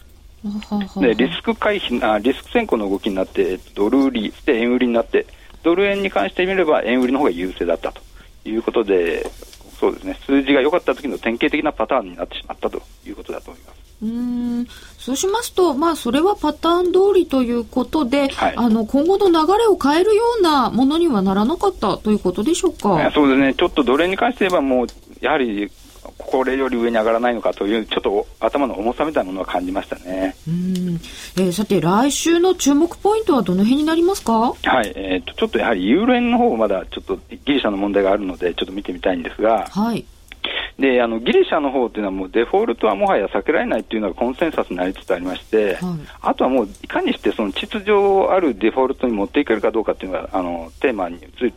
でリスク回避あ、リスク先行の動きになって、ドル売り、で円売りになって、ドル円に関してみれば円売りの方が優勢だったということで、そうですね、数字が良かった時の典型的なパターンになってしまったということだと思います。うんそうしますと、まあ、それはパターン通りということで、はい、あの今後の流れを変えるようなものにはならなかったということでしょうか？そうですね、ちょっとドル円に関して言えば、もうやはりこれより上に上がらないのかという、ちょっと頭の重さみたいなものは感じましたね。うん、えー、さて、来週の注目ポイントはどの辺になりますか？はい、えーと、ちょっとやはりユーロ円の方まだちょっとギリシャの問題があるので、ちょっと見てみたいんですが、はい、であのギリシャの方っていうのはもうデフォルトはもはや避けられないっていうのがコンセンサスになりつつありまして、はい、あとはもういかにしてその秩序あるデフォルトに持っていけるかどうかっていうのがあのテーマに移って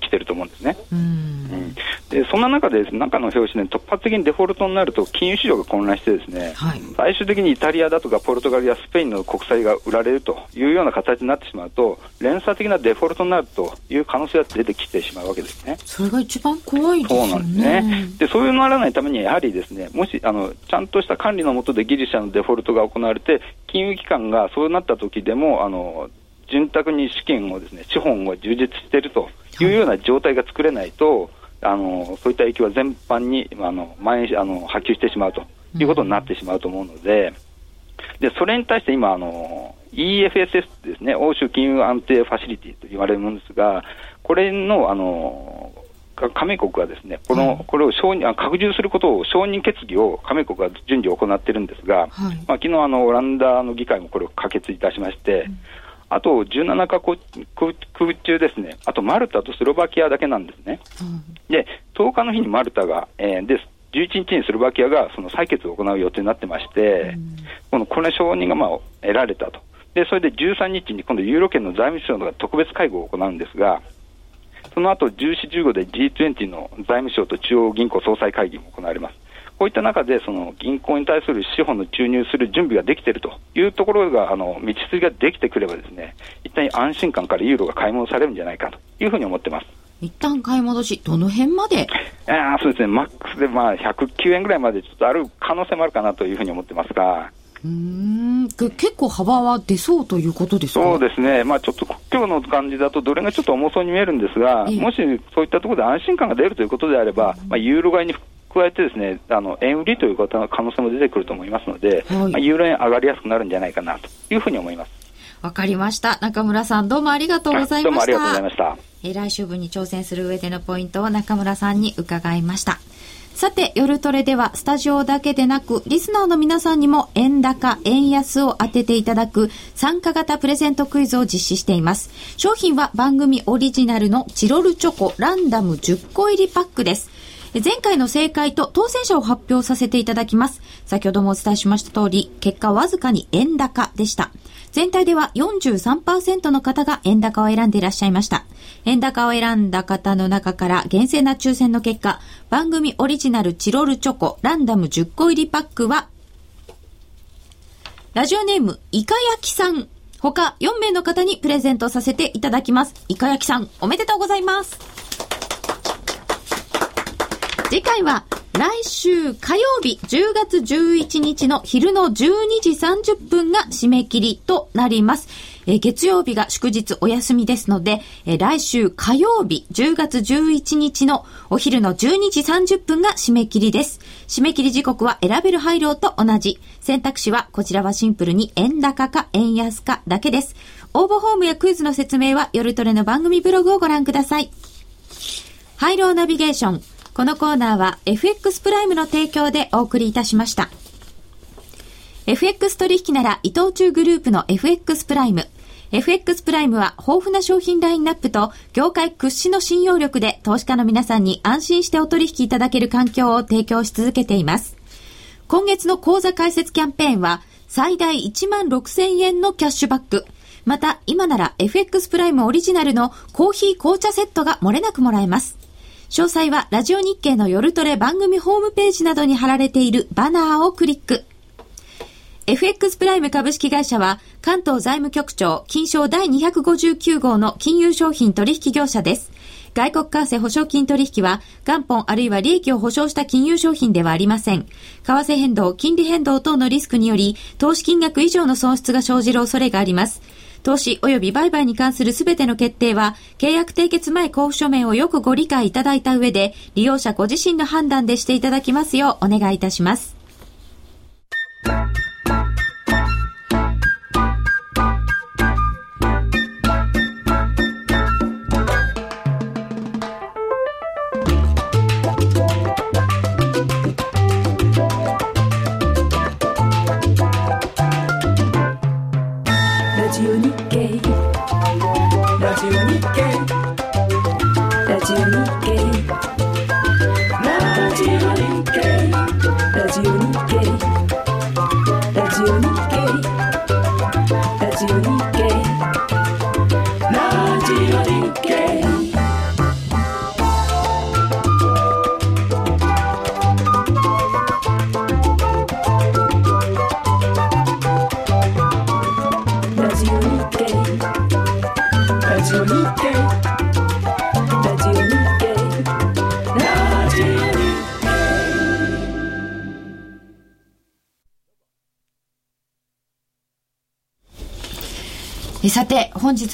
きてると思うんですね。うん、でそんな中で中の表紙で突発的にデフォルトになると金融市場が混乱してですね、はい、最終的にイタリアだとかポルトガルやスペインの国債が売られるというような形になってしまうと連鎖的なデフォルトになるという可能性が出てきてしまうわけですね。それが一番怖いですね。そうなんですね。でそういうのならないためにやはりですねもしあのちゃんとした管理のもとでギリシャのデフォルトが行われて金融機関がそうなった時でもあの潤沢に資金をですね資本を充実しているというような状態が作れないと、あのそういった影響は全般にあの蔓延あの波及してしまうということになってしまうと思うので、でそれに対して今あの、EFSS ですね、欧州金融安定ファシリティと言われるものですが、これのあの加盟国はですね、この、これを承認、拡充することを承認決議を加盟国が順次行っているんですが、はい、まあ昨日あのオランダの議会もこれを可決いたしまして、うんあと17か国中ですね、あとマルタとスロバキアだけなんですね。うん、で、10日の日にマルタが、えー、で、11日にスロバキアがその採決を行う予定になってまして、うん、このこの承認がまあ得られたと。で、それで13日に今度ユーロ圏の財務省が特別会合を行うんですが、その後14、15で G20 の財務省と中央銀行総裁会議も行われます。こういった中で、その銀行に対する資本の注入する準備ができているというところが、あの道筋ができてくれば、ですね一旦安心感からユーロが買い戻されるんじゃないかというふうに思ってます。一旦買い戻し、どの辺まで？あそうですね、マックスでまあ109円ぐらいまでちょっとある可能性もあるかなというふうに思ってますが。うん。結構幅は出そうということですか？そうですね、まあ、ちょっと今日の感じだと、どれがちょっと重そうに見えるんですが、もしそういったところで安心感が出るということであれば、まあ、ユーロ買いに加えてですね、あの円売りということの可能性も出てくると思いますので、はい、まあ、ユーロ円上がりやすくなるんじゃないかなというふうに思います。わかりました。中村さん、どうもありがとうございました。どうもありがとうございました。え来週分に挑戦する上でのポイントを中村さんに伺いました。さて、夜トレではスタジオだけでなく、リスナーの皆さんにも円高、円安を当てていただく参加型プレゼントクイズを実施しています。商品は番組オリジナルのチロルチョコランダム10個入りパックです。前回の正解と当選者を発表させていただきます。先ほどもお伝えしました通り、結果わずかに円高でした。全体では43%の方が円高を選んでいらっしゃいました。円高を選んだ方の中から厳正な抽選の結果、番組オリジナルチロルチョコランダム10個入りパックは、ラジオネーム、イカヤキさん、他4名の方にプレゼントさせていただきます。イカヤキさん、おめでとうございます。次回は来週火曜日10月11日の昼の12時30分が締め切りとなります。え月曜日が祝日お休みですので、え来週火曜日10月11日のお昼の12時30分が締め切りです。締め切り時刻は選べる配慮と同じ。選択肢はこちらはシンプルに円高か円安かだけです。応募フォームやクイズの説明は夜トレの番組ブログをご覧ください。ハイローナビゲーションこのコーナーは FX プライムの提供でお送りいたしました。FX 取引なら伊藤忠グループの FX プライム。FX プライムは豊富な商品ラインナップと業界屈指の信用力で投資家の皆さんに安心してお取引いただける環境を提供し続けています。今月の講座開設キャンペーンは最大1万6000円のキャッシュバック。また今なら FX プライムオリジナルのコーヒー紅茶セットが漏れなくもらえます。詳細はラジオ日経の夜トレ番組ホームページなどに貼られているバナーをクリック。FX プライム株式会社は関東財務局長金賞第259号の金融商品取引業者です。外国為替保証金取引は元本あるいは利益を保証した金融商品ではありません。為替変動、金利変動等のリスクにより投資金額以上の損失が生じる恐れがあります。投資及び売買に関するすべての決定は、契約締結前交付書面をよくご理解いただいた上で、利用者ご自身の判断でしていただきますようお願いいたします。さ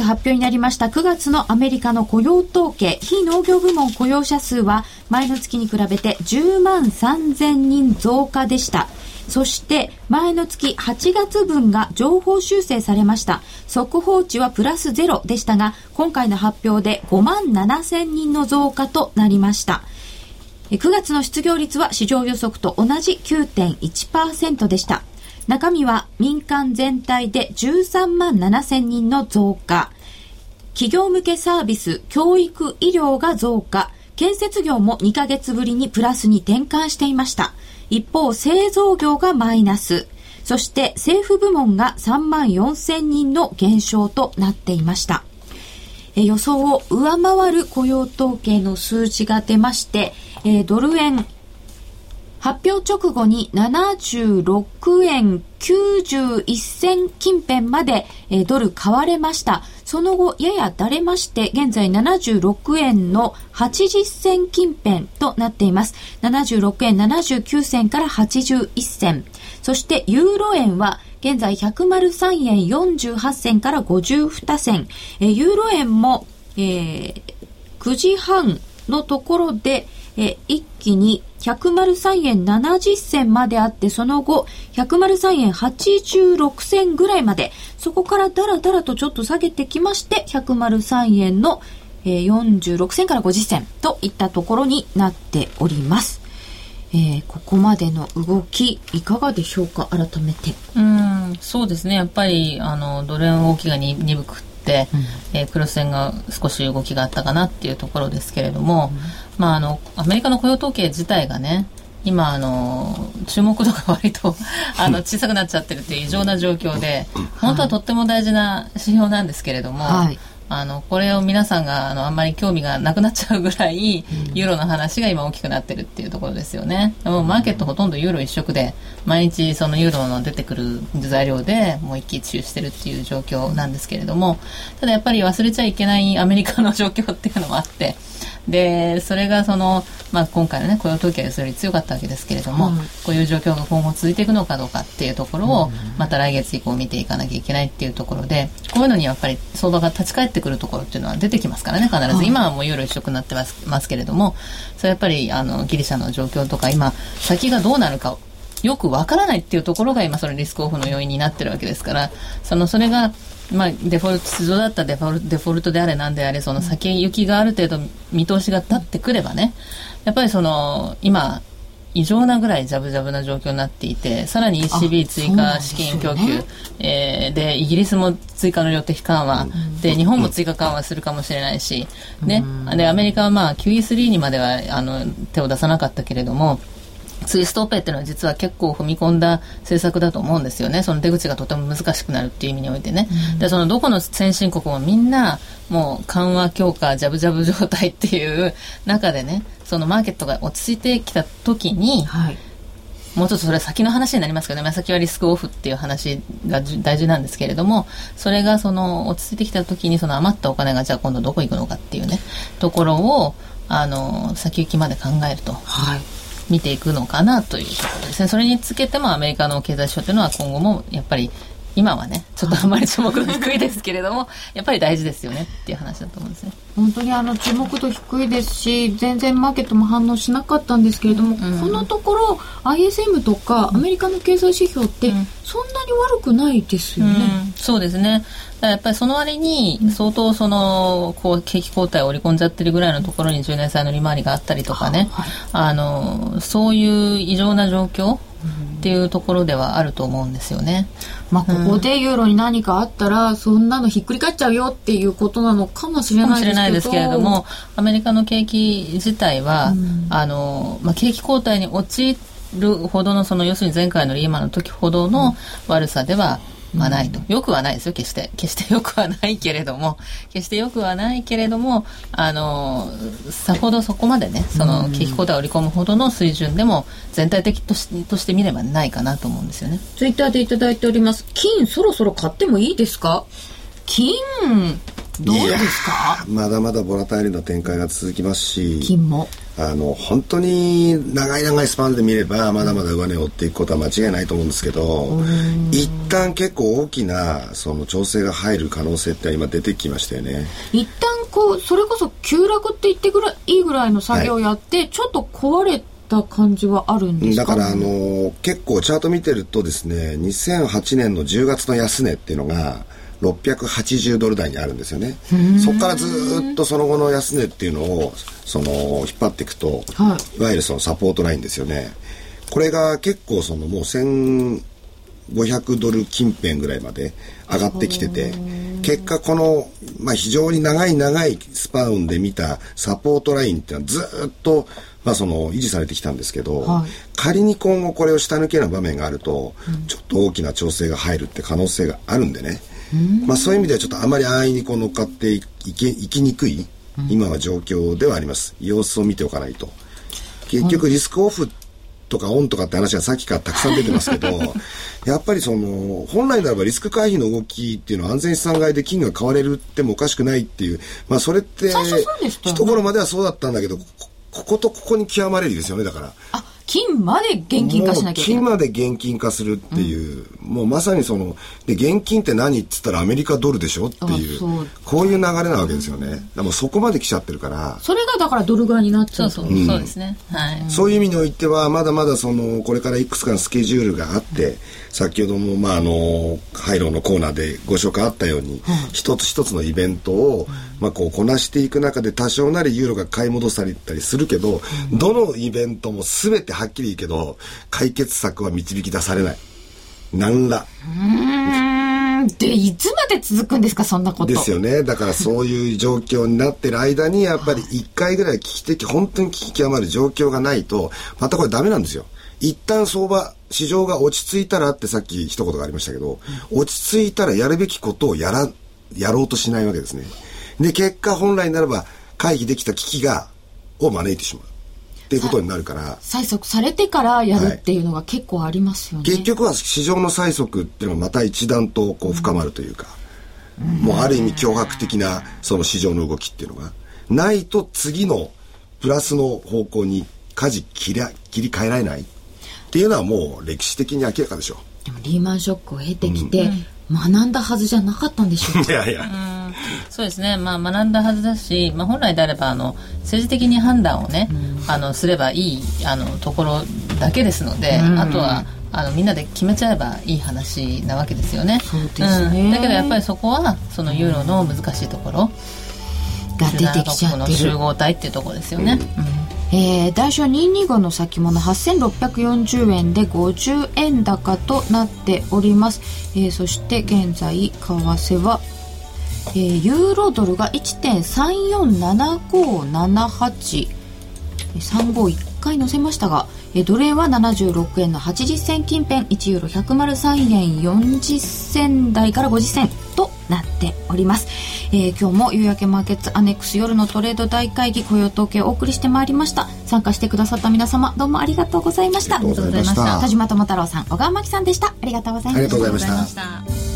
発表になりました9月のアメリカの雇用統計、非農業部門雇用者数は前の月に比べて10万3000人増加でした。そして前の月8月分が情報修正されました。速報値はプラスゼロでしたが、今回の発表で5万7000人の増加となりました。9月の失業率は市場予測と同じ9.1%でした。中身は民間全体で13万7千人の増加。企業向けサービス、教育、医療が増加。建設業も2ヶ月ぶりにプラスに転換していました。一方、製造業がマイナス。そして政府部門が3万4千人の減少となっていました。予想を上回る雇用統計の数字が出まして、ドル円発表直後に76円91銭近辺まで、えー、ドル買われました。その後、ややだれまして、現在76円の80銭近辺となっています。76円79銭から81銭。そして、ユーロ円は、現在103円48銭から52銭。えー、ユーロ円も、えー、9時半のところで、え一気に103円70銭まであって、その後、103円86銭ぐらいまで、そこからだらだらとちょっと下げてきまして、103円の、えー、46銭から50銭といったところになっております。えー、ここまでの動きいかがでしょうか？改めて。うんそうですね。やっぱりあのドル円動きが鈍く、うん、えー、黒線が少し動きがあったかなっていうところですけれども、うん、まあ、あのアメリカの雇用統計自体がね今あの注目度が割と あの小さくなっちゃってるっていう異常な状況で本当はとっても大事な指標なんですけれども、はい、あのこれを皆さんがあのあんまり興味がなくなっちゃうぐらい、ユーロの話が今大きくなってるっていうところですよね。でもマーケットほとんどユーロ一色で毎日そのユーロの出てくる材料でもう一喜一憂してるっていう状況なんですけれどもただやっぱり忘れちゃいけないアメリカの状況っていうのもあってでそれがその、まあ、今回の、ね、雇用統計がそれより強かったわけですけれども、うん、こういう状況が今後続いていくのかどうかっていうところを、また来月以降見ていかなきゃいけないっていうところでこういうのにやっぱり相場が立ち返ってくるところっていうのは出てきますからね必ず、今はもうユーロ一色になってますますけれどもそれやっぱりあのギリシャの状況とか今先がどうなるかよくわからないっていうところが今そのリスクオフの要因になってるわけですからそのそれがまあ、デフォルト、通常だったデフォルデフォルトであれなんであれ、その先行きがある程度見通しが立ってくればね、やっぱりその、今、異常なぐらいジャブジャブな状況になっていて、さらに ECB 追加資金供給、で、えー、で、イギリスも追加の量的緩和、で、日本も追加緩和するかもしれないし、ね、で、アメリカはまあ QE3 にまではあの手を出さなかったけれども、ツイストオペっていうのは実は結構踏み込んだ政策だと思うんですよね。その出口がとても難しくなるっていう意味においてね。うん、で、そのどこの先進国もみんなもう緩和強化、ジャブジャブ状態っていう中でね、そのマーケットが落ち着いてきた時に、はいもうちょっとそれは先の話になりますけどね、先はリスクオフっていう話が大事なんですけれども、それがその落ち着いてきた時にその余ったお金がじゃあ今度どこ行くのかっていうね、ところを、あの、先行きまで考えると。はい見ていくのかなというところですね。それにつけてもアメリカの経済指標というのは今後もやっぱり今はねちょっとあんまり注目度低いですけれども やっぱり大事ですよねっていう話だと思うんですね。本当にあの注目度低いですし全然マーケットも反応しなかったんですけれども、うん、このところ ISM とかアメリカの経済指標ってそんなに悪くないですよね、うん、そうですね。やっぱりその割に相当そのこう景気後退を織り込んじゃってるぐらいのところに10年債の利回りがあったりとかね、はい、あのそういう異常な状況っていうところではあると思うんですよね。まあ、ここでユーロに何かあったら、そんなのひっくり返っちゃうよっていうことなのかもしれないですけれども、アメリカの景気自体は、うん、あの、まあ、景気後退に陥るほどの、その、要するに前回のリーマンの時ほどの悪さでは、まあないと。よくはないですよ、決して。決してよくはないけれども、決してよくはないけれども、あの、さほどそこまでね、その、景気後退を織り込むほどの水準でも、全体的としとして見ればないかなと思うんですよね。ツイッターでいただいております。金、そろそろ買ってもいいですか？金、どうですか？まだまだボラタイルな展開が続きますし、金も。あの本当に長い長いスパンで見ればまだまだ上値を追っていくことは間違いないと思うんですけど一旦結構大きなその調整が入る可能性って今出てきましたよね。一旦こうそれこそ急落って言ってぐらいいいぐらいの作業をやって、はい、ちょっと壊れた感じはあるんですだからあの結構チャート見てるとですね2008年の10月の安値っていうのが680ドル台にあるんですよね。そこからずっとその後の安値っていうのをその引っ張っていくと、はい、いわゆるそのサポートラインですよね。これが結構そのもう1500ドル近辺ぐらいまで上がってきてて結果この、まあ、非常に長い長いスパンで見たサポートラインっていうのはずっとまあ、その維持されてきたんですけど、はい、仮に今後これを下抜ける場面があると、うん、ちょっと大きな調整が入るって可能性があるんでね、まあ、そういう意味ではちょっとあまり安易にこう乗っかっていけいきにくい今は状況ではあります、様子を見ておかないと。結局リスクオフとかオンとかって話はさっきからたくさん出てますけど やっぱりその本来ならばリスク回避の動きっていうのは安全資産買いで金が買われるってもおかしくないっていうまあそれって一頃まではそうだったんだけどこことここに極まれるですよねだから。金まで現金化しなきゃいけない。金まで現金化するっていう、うん、もうまさにその、で、現金って何っつったらアメリカドルでしょっていう、こういう流れなわけですよね。でもそこまで来ちゃってるから。それがだからドル買いになっちゃうそうそう、うん、そうですね。はい。そういう意味においては、まだまだその、これからいくつかのスケジュールがあって、先ほども、まあ、あの、ハイローのコーナーでご紹介あったように、一つ一つのイベントを、まあ、こう、こなしていく中で多少なりユーロが買い戻されたりするけど、どのイベントも全てはっきり言うけど、解決策は導き出されない。何ら。で、いつまで続くんですか、そんなこと。ですよね。だからそういう状況になってる間に、やっぱり一回ぐらい危機的、本当に危機極まる状況がないと、またこれダメなんですよ。一旦相場、市場が落ち着いたらってさっき一言がありましたけど、落ち着いたらやるべきことをやら、やろうとしないわけですね。で、結果本来ならば回避できた危機が、を招いてしまう。っていうことになるから催促されてからやるっていうのが結構ありますよね、はい、結局は市場の催促っていうのはまた一段とこう深まるというか、うん、もうある意味脅迫的なその市場の動きっていうのがないと次のプラスの方向に舵切り切り替えられないっていうのはもう歴史的に明らかでしょう。でもリーマンショックを経てきて、学んだはずじゃなかったんでしょう。かいやいや、そうですね、まあ、学んだはずだし、まあ、本来であればあの政治的に判断をね、あのすればいいあのところだけですので、あとはあのみんなで決めちゃえばいい話なわけですよね。そうですね、だけどやっぱりそこはそのユーロの難しいところが出てきちゃってる。の集合体っていうところですよね。うんえー、代償225の先物8640円で50円高となっております、えー、そして現在為替は、えー、ユーロドルが1.347578 351回乗せましたが、えドル円は76円の80銭近辺1ユーロ103円40銭台から50銭となっております、えー、今日も夕焼けマーケッツアネックス夜のトレード大会議雇用統計をお送りしてまいりました。参加してくださった皆様どうもありがとうございました。ありがとうございました。田島智太郎さん小川真紀さんでした。ありがとうございました。ありがとうございました